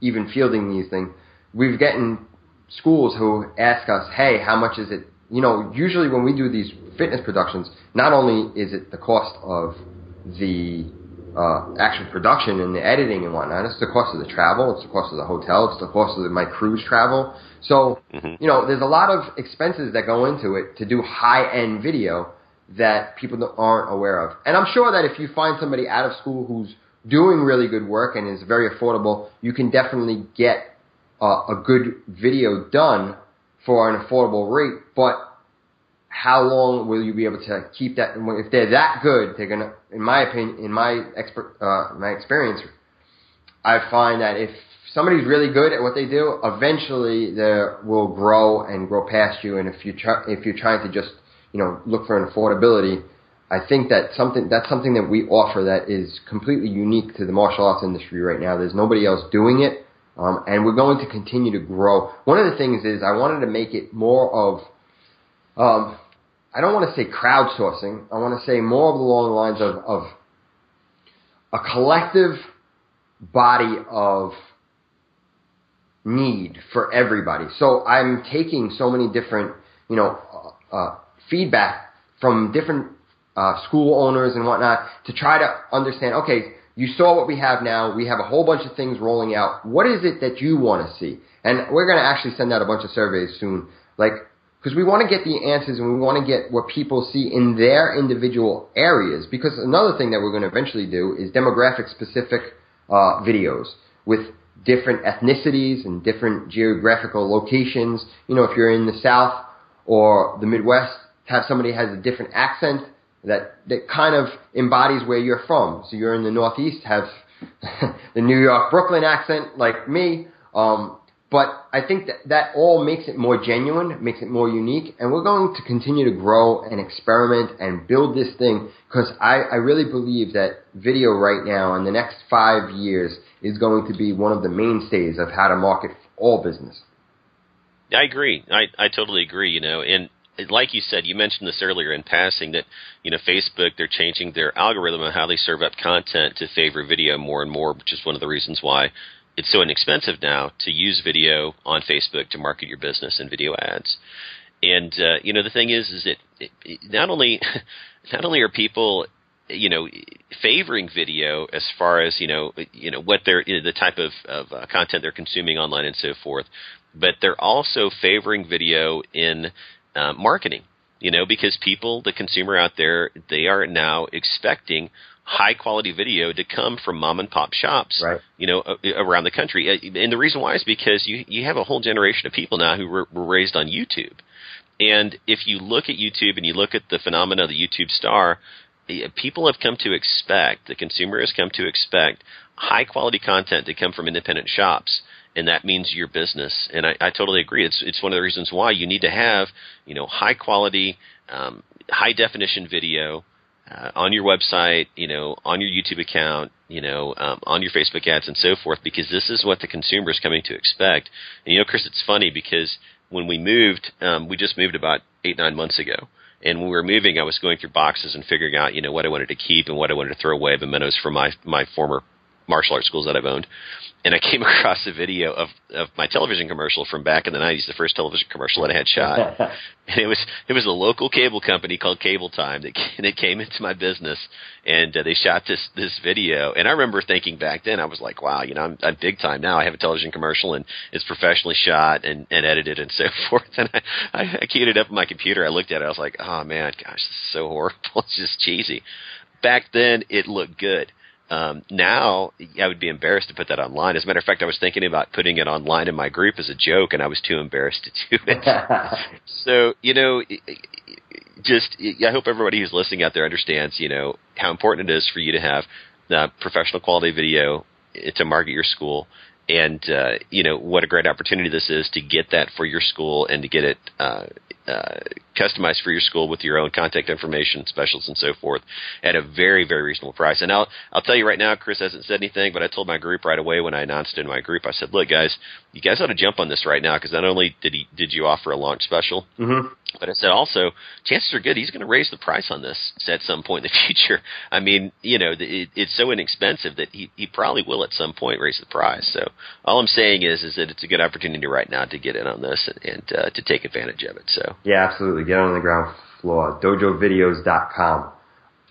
Speaker 3: even fielding these things. We've gotten schools who ask us, "Hey, how much is it?" You know, usually when we do these fitness productions, not only is it the cost of the uh, actual production and the editing and whatnot. It's the cost of the travel. It's the cost of the hotel. It's the cost of the, my cruise travel. So, mm-hmm. you know, there's a lot of expenses that go into it to do high end video that people aren't aware of. And I'm sure that if you find somebody out of school who's doing really good work and is very affordable, you can definitely get uh, a good video done for an affordable rate. But how long will you be able to keep that? If they're that good, they're gonna, in my opinion, in my expert, uh, my experience, I find that if somebody's really good at what they do, eventually they will grow and grow past you. And if you try, if you're trying to just, you know, look for an affordability, I think that something that's something that we offer that is completely unique to the martial arts industry right now. There's nobody else doing it, um, and we're going to continue to grow. One of the things is I wanted to make it more of um, I don't want to say crowdsourcing. I want to say more along the lines of, of a collective body of need for everybody. So I'm taking so many different, you know, uh, uh, feedback from different uh, school owners and whatnot to try to understand. Okay, you saw what we have now. We have a whole bunch of things rolling out. What is it that you want to see? And we're going to actually send out a bunch of surveys soon. Like, because we want to get the answers and we want to get what people see in their individual areas. Because another thing that we're going to eventually do is demographic specific uh, videos with different ethnicities and different geographical locations. You know, if you're in the South or the Midwest, have somebody has a different accent that that kind of embodies where you're from. So you're in the Northeast, have the New York Brooklyn accent like me. Um, but I think that that all makes it more genuine, makes it more unique, and we're going to continue to grow and experiment and build this thing because I, I really believe that video right now in the next five years is going to be one of the mainstays of how to market all business.
Speaker 2: I agree. I, I totally agree, you know, and like you said, you mentioned this earlier in passing that you know Facebook they're changing their algorithm of how they serve up content to favor video more and more, which is one of the reasons why it's so inexpensive now to use video on Facebook to market your business and video ads. And uh, you know the thing is, is that not only not only are people you know favoring video as far as you know you know what they're you know, the type of, of uh, content they're consuming online and so forth, but they're also favoring video in uh, marketing. You know because people, the consumer out there, they are now expecting high quality video to come from mom and pop shops,
Speaker 3: right.
Speaker 2: you know, around the country. Uh, and the reason why is because you you have a whole generation of people now who were, were raised on YouTube. And if you look at YouTube and you look at the phenomena of the YouTube star, eh, people have come to expect, the consumer has come to expect high quality content to come from independent shops. And that means your business. And I, I totally agree. It's it's one of the reasons why you need to have, you know, high quality, um, high definition video uh, on your website, you know, on your YouTube account, you know, um, on your Facebook ads and so forth, because this is what the consumer is coming to expect. And you know, Chris, it's funny because when we moved, um, we just moved about eight nine months ago. And when we were moving, I was going through boxes and figuring out, you know, what I wanted to keep and what I wanted to throw away, mementos from my my former martial arts schools that I've owned and I came across a video of of my television commercial from back in the '90s, the first television commercial that I had shot, and it was it was a local cable company called Cable Time that that came into my business, and uh, they shot this this video, and I remember thinking back then, I was like, wow, you know, I'm, I'm big time now. I have a television commercial, and it's professionally shot and and edited and so forth, and I I, I queued it up on my computer. I looked at it, I was like, oh man, gosh, this is so horrible. It's just cheesy. Back then, it looked good Um, now I would be embarrassed to put that online. As a matter of fact, I was thinking about putting it online in my group as a joke, and I was too embarrassed to do it. so you know, just I hope everybody who's listening out there understands, you know, how important it is for you to have uh, professional quality video to market your school and uh, you know what a great opportunity this is to get that for your school and to get it uh, uh, customized for your school with your own contact information, specials, and so forth at a very very reasonable price. And I'll I'll tell you right now, Chris hasn't said anything, but I told my group right away when I announced it in my group, I said, look guys, you guys ought to jump on this right now because not only did he did you offer a launch special,
Speaker 3: mm-hmm.
Speaker 2: but I said also chances are good he's going to raise the price on this at some point in the future. I mean, you know, it, it's so inexpensive that he he probably will at some point raise the price. So all I'm saying is is that it's a good opportunity right now to get in on this and, and uh, to take advantage of it. So
Speaker 3: yeah, absolutely, get on the ground floor. DojoVideos.com.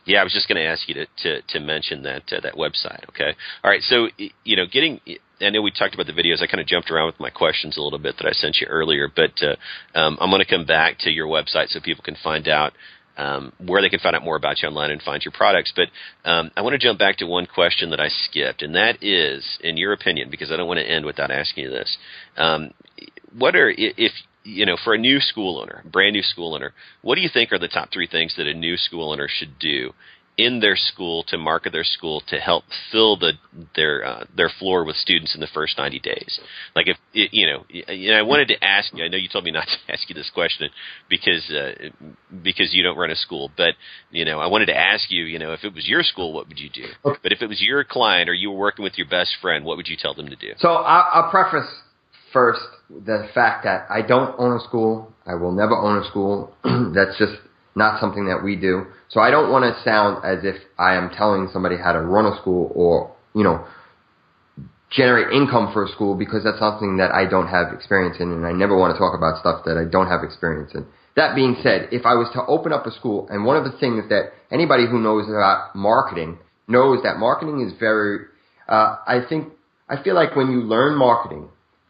Speaker 2: Yeah, I was just going to ask you to, to, to mention that uh, that website. Okay, all right. So you know, getting I know we talked about the videos. I kind of jumped around with my questions a little bit that I sent you earlier, but uh, um, I'm going to come back to your website so people can find out um, where they can find out more about you online and find your products. But um, I want to jump back to one question that I skipped, and that is, in your opinion, because I don't want to end without asking you this. Um, what are if you know for a new school owner, brand new school owner, what do you think are the top three things that a new school owner should do in their school to market their school to help fill the their uh, their floor with students in the first 90 days. Like if you know, know, I wanted to ask you. I know you told me not to ask you this question because uh, because you don't run a school, but you know, I wanted to ask you. You know, if it was your school, what would you do? But if it was your client or you were working with your best friend, what would you tell them to do?
Speaker 3: So I'll, I'll preface first the fact that I don't own a school. I will never own a school. That's just not something that we do. So I don't want to sound as if I am telling somebody how to run a school or, you know, generate income for a school because that's something that I don't have experience in and I never want to talk about stuff that I don't have experience in. That being said, if I was to open up a school, and one of the things that anybody who knows about marketing knows that marketing is very, uh, I think, I feel like when you learn marketing,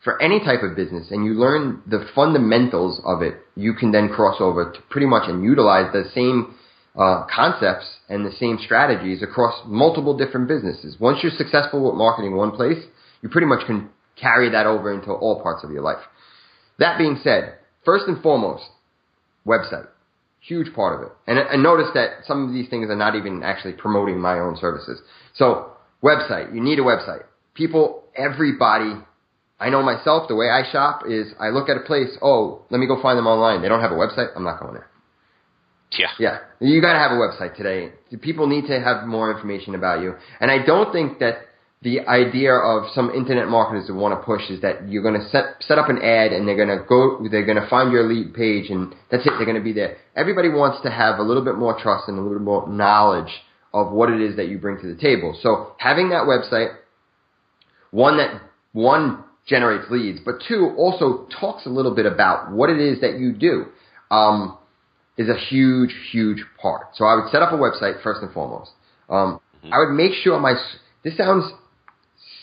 Speaker 3: for any type of business and you learn the fundamentals of it, you can then cross over to pretty much and utilize the same uh, concepts and the same strategies across multiple different businesses. Once you're successful with marketing one place, you pretty much can carry that over into all parts of your life. That being said, first and foremost, website. Huge part of it. And, and notice that some of these things are not even actually promoting my own services. So, website. You need a website. People, everybody I know myself, the way I shop is I look at a place, oh, let me go find them online. They don't have a website, I'm not going there.
Speaker 2: Yeah.
Speaker 3: Yeah. You gotta have a website today. People need to have more information about you. And I don't think that the idea of some internet marketers that want to push is that you're going to set set up an ad and they're going to go they're going to find your lead page and that's it they're going to be there. Everybody wants to have a little bit more trust and a little bit more knowledge of what it is that you bring to the table. So having that website, one that one generates leads, but two, also talks a little bit about what it is that you do, um, is a huge, huge part. So I would set up a website first and foremost. Um, mm-hmm. I would make sure my, this sounds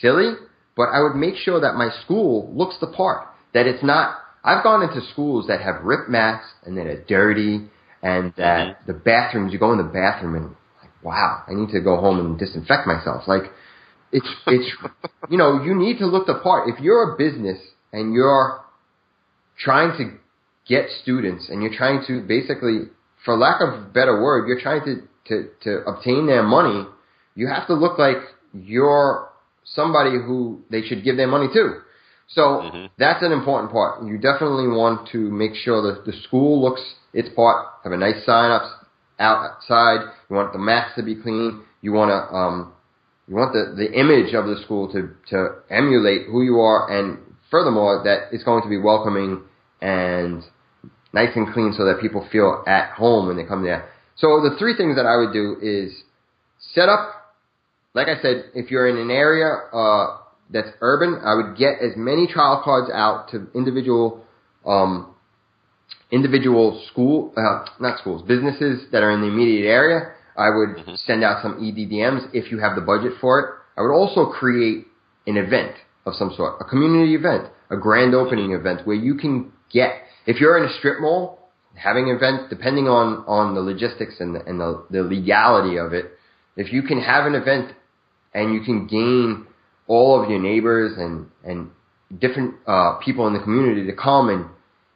Speaker 3: silly, but I would make sure that my school looks the part. That it's not, I've gone into schools that have ripped mats and that are dirty and that mm-hmm. the bathrooms, you go in the bathroom and like, wow, I need to go home and disinfect myself. Like, it's it's you know you need to look the part. If you're a business and you're trying to get students and you're trying to basically, for lack of a better word, you're trying to to to obtain their money. You have to look like you're somebody who they should give their money to. So mm-hmm. that's an important part. You definitely want to make sure that the school looks its part. Have a nice sign up outside. You want the mats to be clean. You want to um, you want the, the image of the school to, to emulate who you are, and furthermore, that it's going to be welcoming and nice and clean so that people feel at home when they come there. So the three things that I would do is set up, like I said, if you're in an area uh, that's urban, I would get as many trial cards out to individual um, individual school, uh, not schools, businesses that are in the immediate area I would mm-hmm. send out some EDDMs if you have the budget for it. I would also create an event of some sort, a community event, a grand opening event where you can get, if you're in a strip mall, having events, depending on, on the logistics and the, and the, the legality of it, if you can have an event and you can gain all of your neighbors and and different uh, people in the community to come and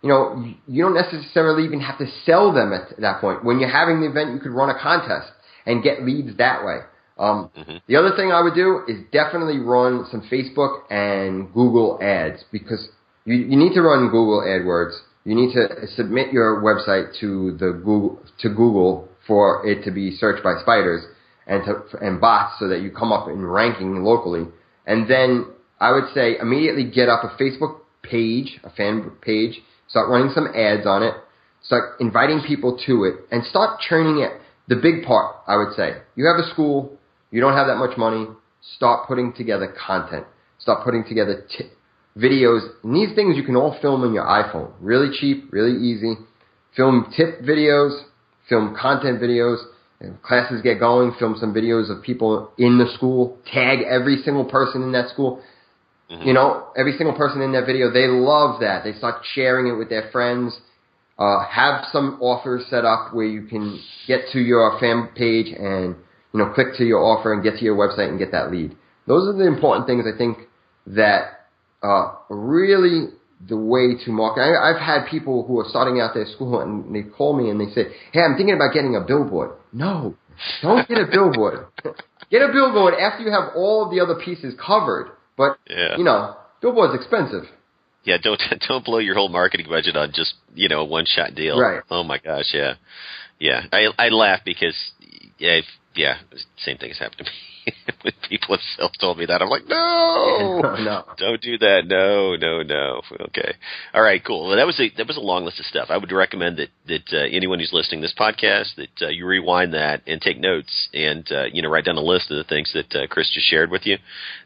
Speaker 3: you know you, don't necessarily even have to sell them at that point. When you're having the event, you could run a contest and get leads that way. Um, mm-hmm. The other thing I would do is definitely run some Facebook and Google ads because you, you need to run Google AdWords. You need to submit your website to the Google to Google for it to be searched by spiders and to, and bots so that you come up in ranking locally. And then I would say immediately get up a Facebook page, a fan page, start running some ads on it, start inviting people to it, and start churning it. The big part, I would say, you have a school, you don't have that much money, start putting together content. Start putting together t- videos. And these things you can all film on your iPhone. Really cheap, really easy. Film tip videos, film content videos. And classes get going, film some videos of people in the school. Tag every single person in that school. Mm-hmm. You know, every single person in that video, they love that. They start sharing it with their friends. Uh, have some offers set up where you can get to your fan page and you know, click to your offer and get to your website and get that lead. Those are the important things I think that uh, really the way to market. I, I've had people who are starting out their school and they call me and they say, "Hey, I'm thinking about getting a billboard." No, don't get a billboard. get a billboard after you have all of the other pieces covered. But yeah. you know, billboard's expensive.
Speaker 2: Yeah, don't don't blow your whole marketing budget on just you know a one shot deal.
Speaker 3: Right.
Speaker 2: Oh my gosh, yeah, yeah. I I laugh because yeah, yeah, same thing has happened to me. when people have told me that, I'm like, no,
Speaker 3: no, no,
Speaker 2: don't do that. No, no, no. Okay, all right, cool. Well, that was a that was a long list of stuff. I would recommend that that uh, anyone who's listening to this podcast that uh, you rewind that and take notes and uh, you know write down a list of the things that uh, Chris just shared with you,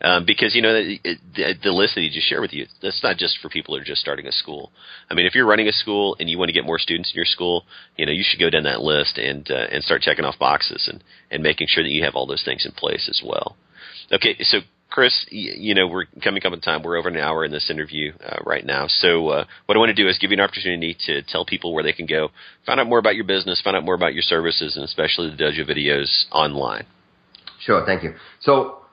Speaker 2: um, because you know the, the, the list that he just shared with you that's not just for people that are just starting a school. I mean, if you're running a school and you want to get more students in your school, you know you should go down that list and uh, and start checking off boxes and and making sure that you have all those things in place as well. Okay, so Chris, you know, we're coming up on time. We're over an hour in this interview uh, right now. So, uh, what I want to do is give you an opportunity to tell people where they can go, find out more about your business, find out more about your services, and especially the Dojo videos online.
Speaker 3: Sure, thank you. So,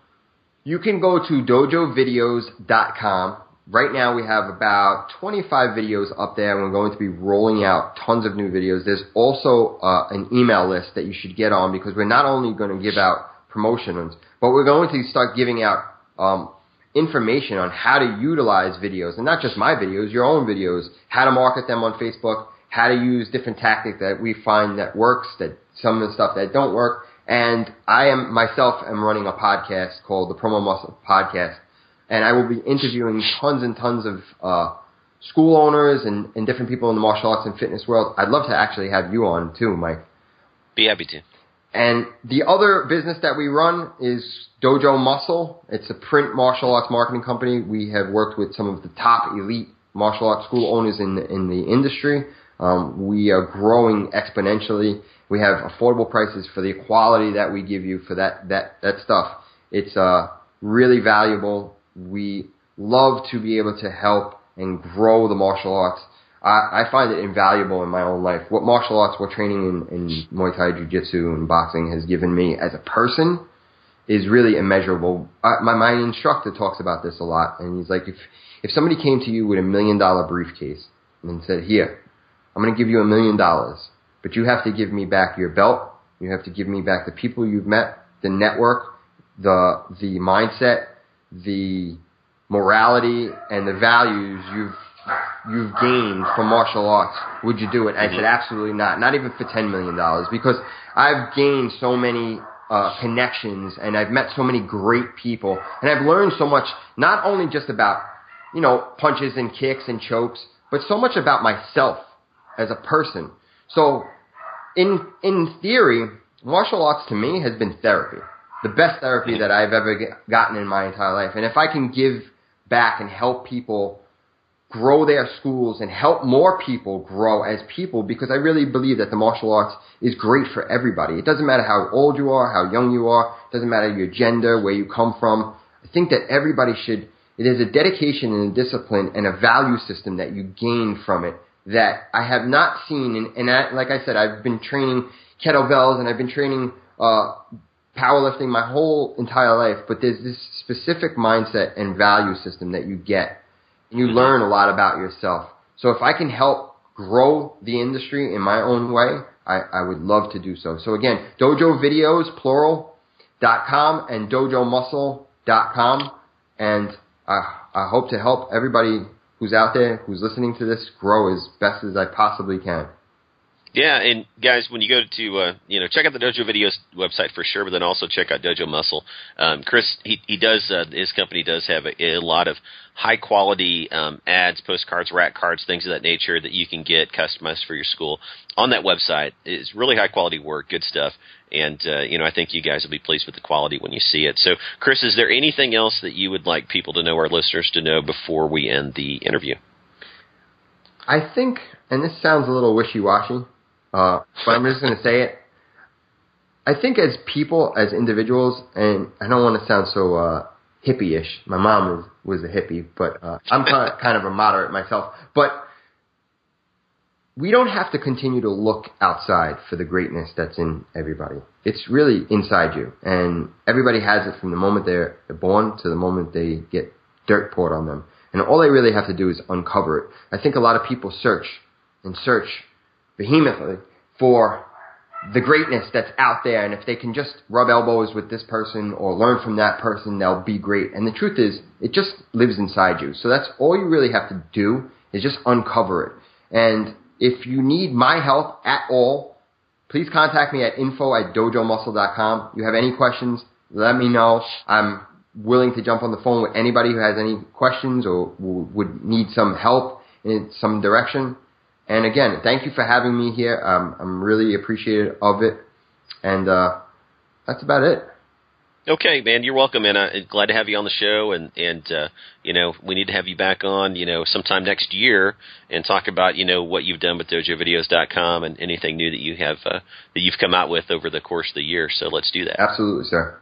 Speaker 3: you can go to dojovideos.com. Right now, we have about 25 videos up there, and we're going to be rolling out tons of new videos. There's also uh, an email list that you should get on because we're not only going to give out promotions, but we're going to start giving out um, information on how to utilize videos, and not just my videos, your own videos, how to market them on Facebook, how to use different tactics that we find that works, that some of the stuff that don't work. And I am myself am running a podcast called the Promo Muscle Podcast, and I will be interviewing tons and tons of uh, school owners and, and different people in the martial arts and fitness world. I'd love to actually have you on too, Mike.
Speaker 2: Be happy to.
Speaker 3: And the other business that we run is Dojo Muscle. It's a print martial arts marketing company. We have worked with some of the top elite martial arts school owners in the, in the industry. Um, we are growing exponentially. We have affordable prices for the quality that we give you for that that that stuff. It's uh, really valuable. We love to be able to help and grow the martial arts I, find it invaluable in my own life. What martial arts, what training in, in Muay Thai, Jiu Jitsu, and boxing has given me as a person is really immeasurable. I, my my instructor talks about this a lot, and he's like, if if somebody came to you with a million dollar briefcase and said, "Here, I'm going to give you a million dollars, but you have to give me back your belt, you have to give me back the people you've met, the network, the the mindset, the morality, and the values you've you've gained from martial arts, would you do it? I said, absolutely not. Not even for $10 million because I've gained so many uh, connections and I've met so many great people and I've learned so much, not only just about, you know, punches and kicks and chokes, but so much about myself as a person. So in, in theory, martial arts to me has been therapy. The best therapy that I've ever get, gotten in my entire life. And if I can give back and help people grow their schools and help more people grow as people because I really believe that the martial arts is great for everybody. It doesn't matter how old you are, how young you are, it doesn't matter your gender, where you come from. I think that everybody should, it is a dedication and a discipline and a value system that you gain from it that I have not seen. And, and I, like I said, I've been training kettlebells and I've been training, uh, powerlifting my whole entire life, but there's this specific mindset and value system that you get, and you learn a lot about yourself. So if I can help grow the industry in my own way, I, I would love to do so. So again, dojo videos, plural, dot com and dojomuscle dot com. And I, I hope to help everybody who's out there, who's listening to this, grow as best as I possibly can.
Speaker 2: Yeah, and guys, when you go to uh, you know check out the Dojo Videos website for sure, but then also check out Dojo Muscle. Um, Chris, he he does uh, his company does have a, a lot of high quality um, ads, postcards, rack cards, things of that nature that you can get customized for your school on that website. It's really high quality work, good stuff, and uh, you know I think you guys will be pleased with the quality when you see it. So, Chris, is there anything else that you would like people to know, our listeners to know, before we end the interview?
Speaker 3: I think, and this sounds a little wishy washy uh, but I'm just going to say it. I think as people, as individuals, and I don't want to sound so uh, hippie-ish. My mom was was a hippie, but uh, I'm kind of, kind of a moderate myself. But we don't have to continue to look outside for the greatness that's in everybody. It's really inside you, and everybody has it from the moment they're born to the moment they get dirt poured on them. And all they really have to do is uncover it. I think a lot of people search and search vehemently for the greatness that's out there. And if they can just rub elbows with this person or learn from that person, they'll be great. And the truth is, it just lives inside you. So that's all you really have to do is just uncover it. And if you need my help at all, please contact me at info at dojomuscle.com. You have any questions, let me know. I'm willing to jump on the phone with anybody who has any questions or would need some help in some direction. And again, thank you for having me here. Um, I'm really appreciative of it. And uh, that's about it.
Speaker 2: Okay, man, you're welcome, and I'm glad to have you on the show. And and uh, you know, we need to have you back on, you know, sometime next year and talk about you know what you've done with DojoVideos.com and anything new that you have uh, that you've come out with over the course of the year. So let's do that.
Speaker 3: Absolutely, sir.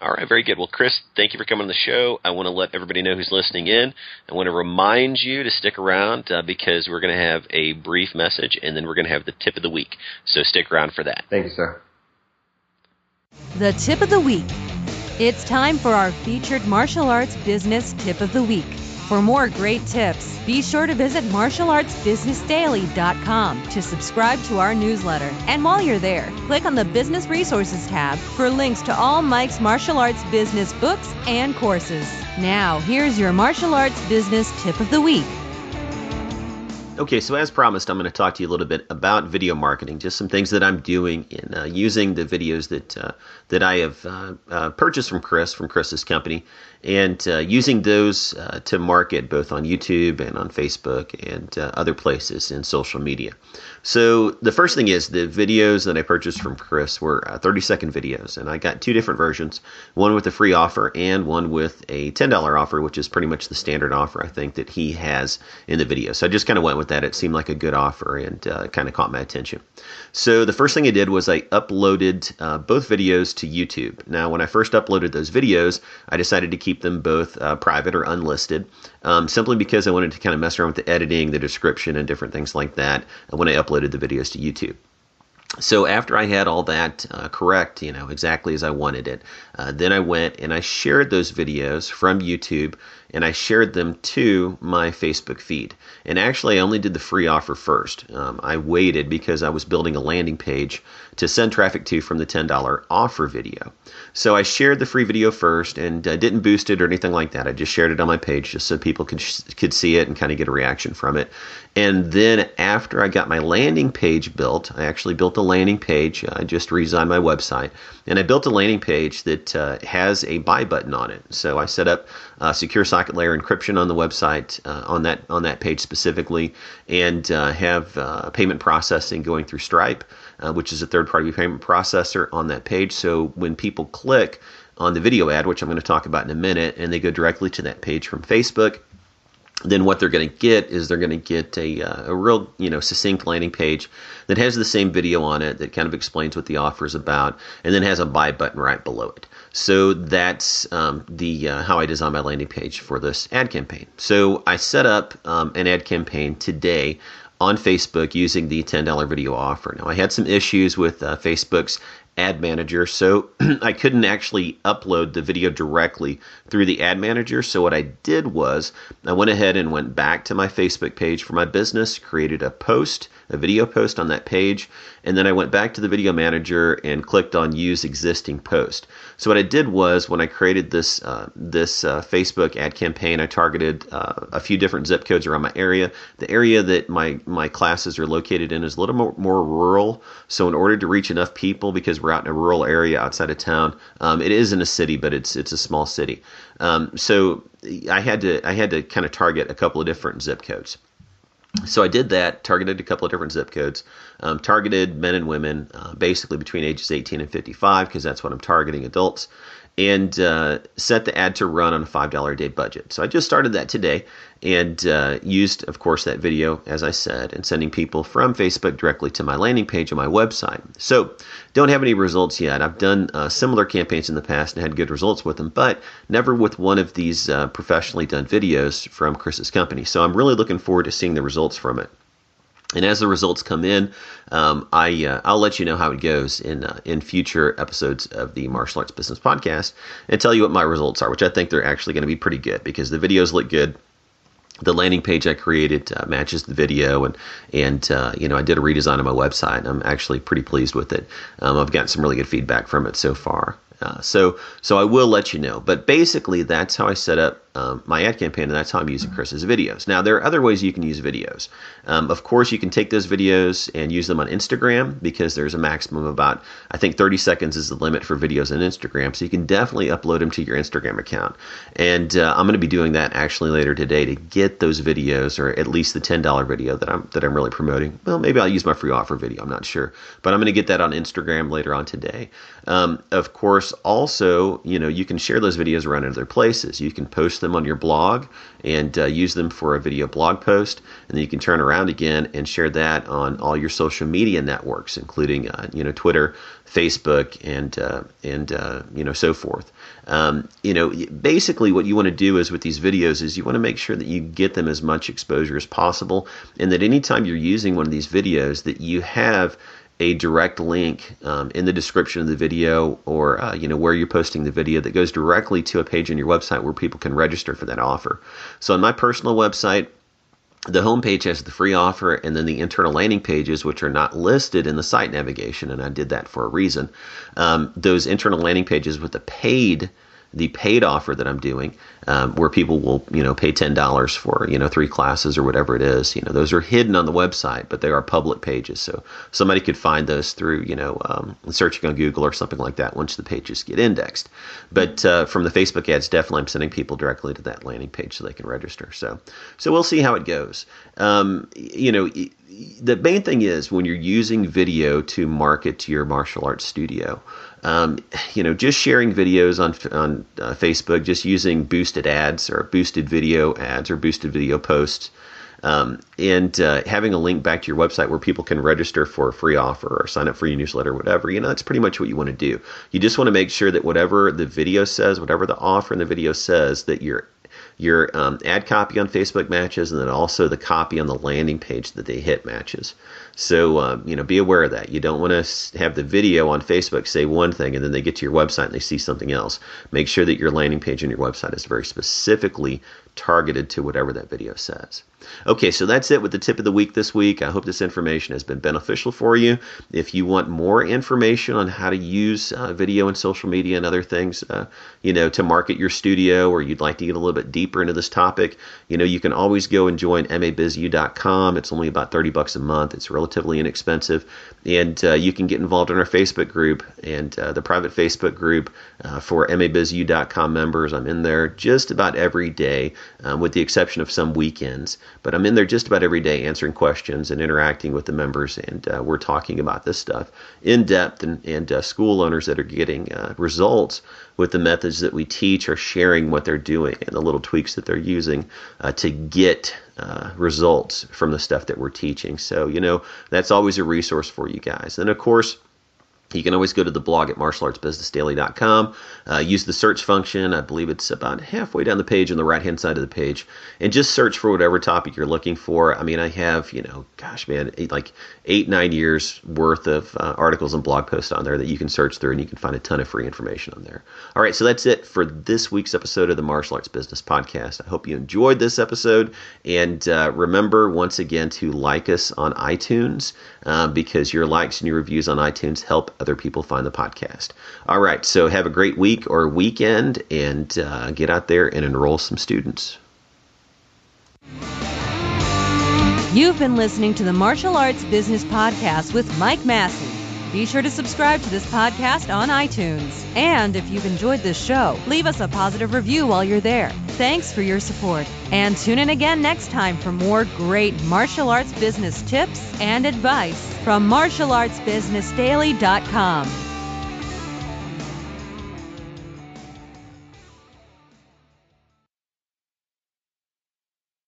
Speaker 2: All right, very good. Well, Chris, thank you for coming on the show. I want to let everybody know who's listening in. I want to remind you to stick around uh, because we're going to have a brief message and then we're going to have the tip of the week. So stick around for that.
Speaker 3: Thank you, sir.
Speaker 1: The tip of the week. It's time for our featured martial arts business tip of the week. For more great tips, be sure to visit martialartsbusinessdaily.com to subscribe to our newsletter. And while you're there, click on the Business Resources tab for links to all Mike's martial arts business books and courses. Now, here's your martial arts business tip of the week.
Speaker 2: Okay, so as promised, I'm going to talk to you a little bit about video marketing, just some things that I'm doing in uh, using the videos that uh, that I have uh, uh purchased from Chris from Chris's company, and uh, using those uh, to market both on YouTube and on Facebook and other places in social media. So the first thing is the videos that I purchased from Chris were 30 second videos, and I got two different versions, one with a free offer and one with a $10 offer, which is pretty much the standard offer I think that he has in the video. So I just kind of went with that. It seemed like a good offer and uh, kind of caught my attention. So the first thing I did was I uploaded uh, both videos to YouTube. Now, when I first uploaded those videos, I decided to keep them both uh, private or unlisted, um, simply because I wanted to kind of mess around with the editing, the description, and different things like that when I uploaded the videos to YouTube. So after I had all that uh, correct, you know, exactly as I wanted it, uh, then I went and I shared those videos from YouTube and I shared them to my Facebook feed. And actually, I only did the free offer first. Um, I waited because I was building a landing page to send traffic to from the $10 offer video. So I shared the free video first and I didn't boost it or anything like that. I just shared it on my page just so people could could see it and kind of get a reaction from it. And then after I got my landing page built, I actually built a landing page. I just redesigned my website, and I built a landing page that uh, has a buy button on it. So I set up uh, secure socket layer encryption on the website uh, on that on that page specifically, and uh, have uh, payment processing going through Stripe, uh, which is a third-party payment processor on that page. So when people click on the video ad, which I'm going to talk about in a minute, and they go directly to that page from Facebook then what they're going to get is they're going to get a, uh, a real you know succinct landing page that has the same video on it that kind of explains what the offer is about and then has a buy button right below it so that's um, the uh, how i design my landing page for this ad campaign so i set up um, an ad campaign today on facebook using the $10 video offer now i had some issues with uh, facebook's ad manager, so I couldn't actually upload the video directly through the ad manager. So what I did was I went ahead and went back to my Facebook page for my business, created a post, a video post on that page, and then I went back to the video manager and clicked on use existing post. So what I did was when I created this uh, this uh, Facebook ad campaign, I targeted uh, a few different zip codes around my area. The area that my my classes are located in is a little more, more rural. So in order to reach enough people, because we're out in a rural area outside of town, um, it is in a city, but it's it's a small city. Um, so I had to I had to kind of target a couple of different zip codes. So I did that, targeted a couple of different zip codes, um, targeted men and women, uh, basically between ages 18 and 55, because that's what I'm targeting adults and uh, set the ad to run on a $5 a day budget. So I just started that today and uh, used, of course, that video, as I said, and sending people from Facebook directly to my landing page on my website. So don't have any results yet. I've done uh, similar campaigns in the past and had good results with them, but never with one of these uh, professionally done videos from Chris's company. So I'm really looking forward to seeing the results from it. And as the results come in, um, I uh, I'll let you know how it goes in uh, in future episodes of the Martial Arts Business Podcast and tell you what my results are, which I think they're actually going to be pretty good because the videos look good. The landing page I created uh, matches the video, and and uh, you know I did a redesign of my website. I'm actually pretty pleased with it. Um, I've gotten some really good feedback from it so far. Uh, so so I will let you know. But basically, that's how I set up um, my ad campaign, and that's how I'm using Chris's videos. Now, there are other ways you can use videos. Um, of course, you can take those videos and use them on Instagram because there's a maximum of about, I think 30 seconds is the limit for videos on Instagram. So you can definitely upload them to your Instagram account. And uh, I'm going to be doing that actually later today to get those videos, or at least the $10 video that I'm that I'm really promoting. Well, maybe I'll use my free offer video. I'm not sure, but I'm going to get that on Instagram later on today. Um, of course, also, you know, you can share those videos around in other places. You can post them them on your blog and uh, use them for a video blog post. And then you can turn around again and share that on all your social media networks, including uh, you know Twitter, Facebook, and uh, and uh, you know so forth. Um, you know, basically what you want to do is with these videos is you want to make sure that you get them as much exposure as possible, and that anytime you're using one of these videos, that you have a direct link um, in the description of the video or uh, you know where you're posting the video that goes directly to a page on your website where people can register for that offer. So on my personal website, the homepage has the free offer and then the internal landing pages, which are not listed in the site navigation, and I did that for a reason. Um, those internal landing pages with the paid the paid offer that I'm doing, um, where people will, you know, pay ten dollars for, you know, three classes or whatever it is. You know, those are hidden on the website, but they are public pages, so somebody could find those through, you know, um, searching on Google or something like that once the pages get indexed. But uh, from the Facebook ads, definitely I'm sending people directly to that landing page so they can register. So, so we'll see how it goes. Um, you know, the main thing is when you're using video to market to your martial arts studio um, you know, just sharing videos on on uh, Facebook, just using boosted ads or boosted video ads or boosted video posts, um, and uh, having a link back to your website where people can register for a free offer or sign up for your newsletter, or whatever. You know, that's pretty much what you want to do. You just want to make sure that whatever the video says, whatever the offer in the video says, that your your um, ad copy on Facebook matches, and then also the copy on the landing page that they hit matches. So, um, you know, be aware of that. You don't want to have the video on Facebook say one thing and then they get to your website and they see something else. Make sure that your landing page on your website is very specifically targeted to whatever that video says. Okay, so that's it with the tip of the week this week. I hope this information has been beneficial for you. If you want more information on how to use uh, video and social media and other things, uh, you know, to market your studio, or you'd like to get a little bit deeper into this topic, you know, you can always go and join mabizu.com. It's only about 30 bucks a month. It's relatively inexpensive, and uh, you can get involved in our Facebook group and uh, the private Facebook group uh, for mabizu.com members. I'm in there just about every day, um, with the exception of some weekends. But I'm in there just about every day answering questions and interacting with the members, and uh, we're talking about this stuff in depth. And, and uh, school owners that are getting uh, results with the methods that we teach are sharing what they're doing and the little tweaks that they're using uh, to get uh, results from the stuff that we're teaching. So, you know, that's always a resource for you guys. And of course, You can always go to the blog at martialartsbusinessdaily.com. Uh, use the search function. I believe it's about halfway down the page on the right hand side of the page. And just search for whatever topic you're looking for. I mean, I have, you know, gosh, man, eight, like eight, nine years worth of uh, articles and blog posts on there that you can search through and you can find a ton of free information on there. All right, so that's it for this week's episode of the Martial Arts Business Podcast. I hope you enjoyed this episode. And uh, remember, once again, to like us on iTunes uh, because your likes and your reviews on iTunes help other people find the podcast. All right, so have a great week or weekend and uh, get out there and enroll some students.
Speaker 1: You've been listening to the Martial Arts Business Podcast with Mike Massie. Be sure to subscribe to this podcast on iTunes. And if you've enjoyed this show, leave us a positive review while you're there. Thanks for your support. And tune in again next time for more great martial arts business tips and advice from martialartsbusinessdaily.com.